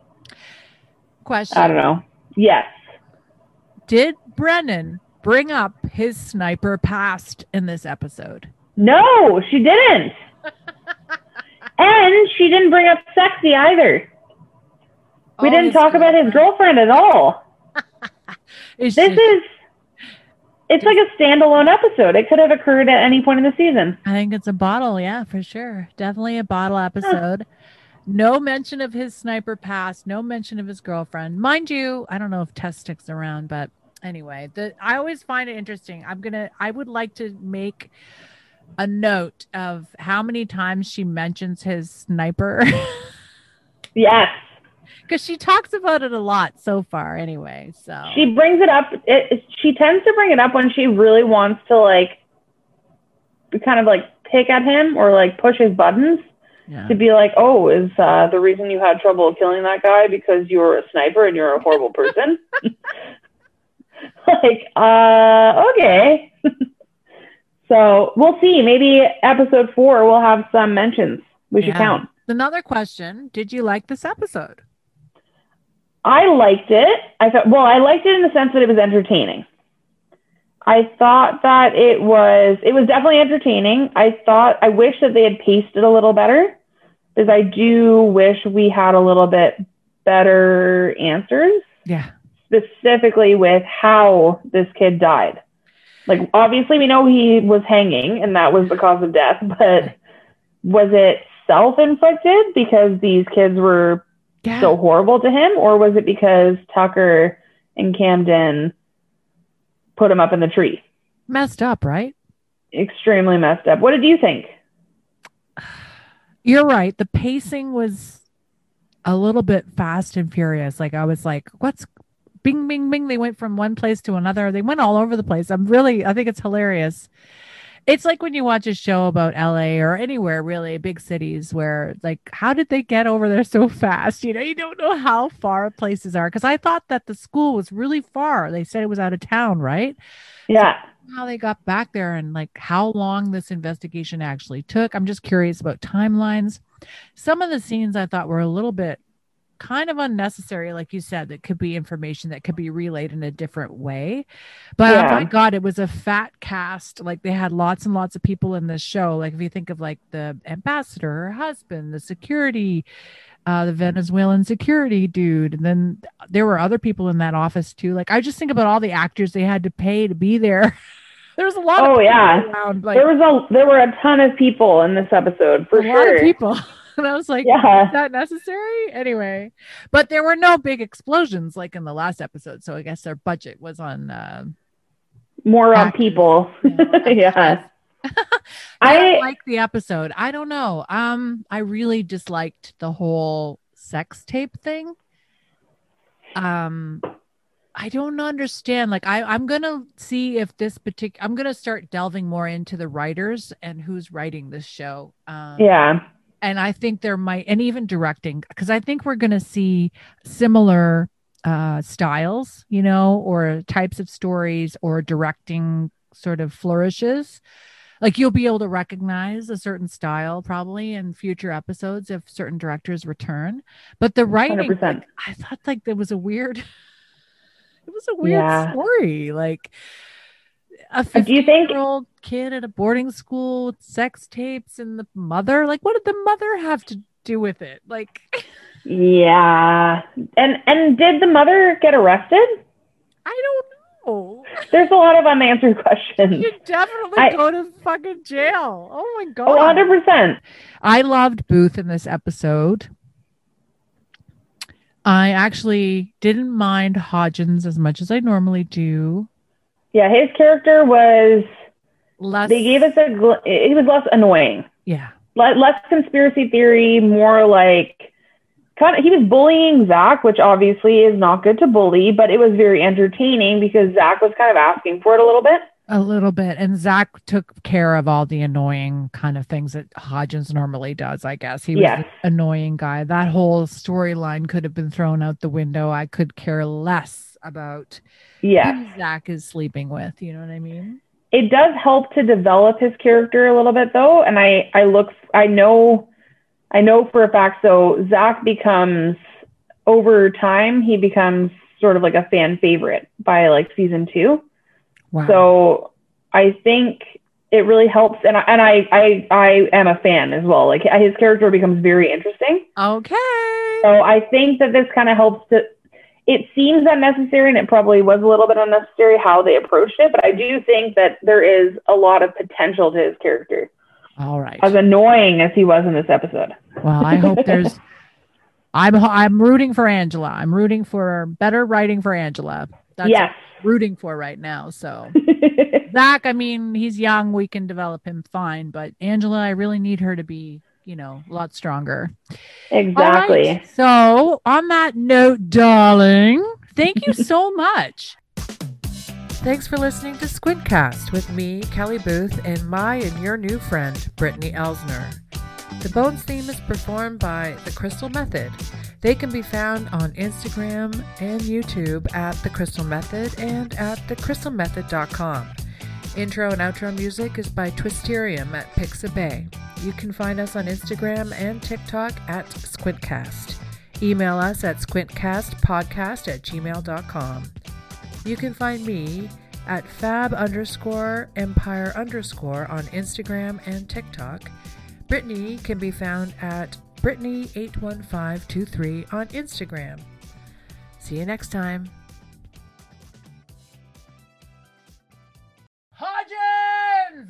Question. I don't know. Yes. Did Brennan bring up his sniper past in this episode? No, she didn't. [laughs] and she didn't bring up sexy either. We Oh, didn't talk about his girlfriend at all. [laughs] This just- is it's like a standalone episode. It could have occurred at any point in the season. I think it's a bottle, yeah, for sure. Definitely a bottle episode. No mention of his sniper past, no mention of his girlfriend. Mind you, I don't know if Tess sticks around, but anyway, the I always find it interesting. I'm gonna I would like to make a note of how many times she mentions his sniper. [laughs] Yes. Because she talks about it a lot so far anyway. So She brings it up. It, it- she tends to bring it up when she really wants to like kind of like pick at him or like push his buttons. Yeah. to be like, oh, is uh, the reason you had trouble killing that guy because you were a sniper and you're a horrible person? [laughs] like, uh, okay. [laughs] so we'll see. Maybe episode four will have some mentions. We should Yeah. count. Another question. Did you like this episode? I liked it. I thought, well, I liked it in the sense that it was entertaining. I thought that it was, it was definitely entertaining. I thought, I wish that they had paced it a little better because I do wish we had a little bit better answers, Yeah. specifically with how this kid died. Like, obviously, we know he was hanging and that was the cause of death, but was it self inflicted because these kids were Yeah. so horrible to him, or was it because Tucker and Camden put him up in the tree? Messed up, right? Extremely messed up. What did you think? [sighs] You're right. The pacing was a little bit fast and furious. Like I was like, what's bing bing bing. They went from one place to another. They went all over the place. I'm really I think it's hilarious. It's like when you watch a show about LA or anywhere really, big cities where like how did they get over there so [laughs] fast? You know, you don't know how far places are. Cause I thought that the school was really far. They said it was out of town, right? Yeah. How they got back there and like how long this investigation actually took. I'm just curious about timelines. Some of the scenes I thought were a little bit kind of unnecessary, like you said, that could be information that could be relayed in a different way. But oh my God, it was a fat cast. Like they had lots and lots of people in this show. Like if you think of like the ambassador, her husband, the security, uh, the Venezuelan security dude. And then there were other people in that office too. Like I just think about all the actors they had to pay to be there. [laughs] There's a lot of Oh, people yeah. around, like there was a there were a ton of people in this episode for a lot of people. [laughs] And I was like, Yeah. is that necessary? Anyway, but there were no big explosions like in the last episode. So I guess their budget was on. Uh, More on people. Yeah. [laughs] yeah. [laughs] I I like the episode. I don't know. Um, I really disliked the whole sex tape thing. Um, I don't understand. Like, I I'm gonna see if this particular. I'm gonna start delving more into the writers and who's writing this show. Um, yeah. and I think there might, and even directing, because I think we're going to see similar uh, styles, you know, or types of stories or directing sort of flourishes. Like you'll be able to recognize a certain style probably in future episodes if certain directors return. But the writing, like, I thought like there was a weird, [laughs] It was a weird Yeah. story. Like a Uh, do you think- 15 year old kid at a boarding school with sex tapes and the mother. Like, what did the mother have to do with it? Like, Yeah. And and did the mother get arrested? I don't know. There's a lot of unanswered questions. You definitely I- go to fucking jail. Oh my god. Oh, 100%. I loved Booth in this episode. I actually didn't mind Hodgins as much as I normally do. Yeah, his character was Less they gave us a gl- he was less annoying. yeah. Le- less conspiracy theory, more like kind of he was bullying Zach, which obviously is not good to bully, but it was very entertaining because Zach was kind of asking for it a little bit. A little bit. And Zach took care of all the annoying kind of things that Hodgins normally does, I guess. He was Yes. annoying guy. That whole storyline could have been thrown out the window. I could care less about Yeah. who Zach is sleeping with. You know what I mean? It does help to develop his character a little bit though, and I I look I know I know for a fact so Zach becomes over time he becomes sort of like a fan favorite by like season 2. Wow. So I think it really helps, and I, and I, I I am a fan as well. Like his character becomes very interesting. okay. So I think that this kind of helps to. It seems unnecessary, and it probably was a little bit unnecessary how they approached it. But I do think that there is a lot of potential to his character, All right. as annoying as he was in this episode. Well, I hope there's. [laughs] I'm I'm rooting for Angela. I'm rooting for better writing for Angela. That's yes. Rooting for right now. So [laughs] Zach, I mean, he's young. We can develop him fine, but Angela, I really need her to be, you know, a lot stronger. Exactly. right. So, on that note, darling, thank you [laughs] so much. Thanks for listening to Squintcast with me, Kelly Booth, and my and your new friend, Brittany Elsner. The Bones theme is performed by The Crystal Method. They can be found on Instagram and YouTube at The Crystal Method and at thecrystalmethod.com. Intro and outro music is by Twisterium at Pixabay. You can find us on Instagram and TikTok at Squintcast. Email us at squintcastpodcast at gmail.com. You can find me at fab underscore empire underscore on Instagram and TikTok. Brittany can be found at Brittany81523 on Instagram. See you next time. Hodges.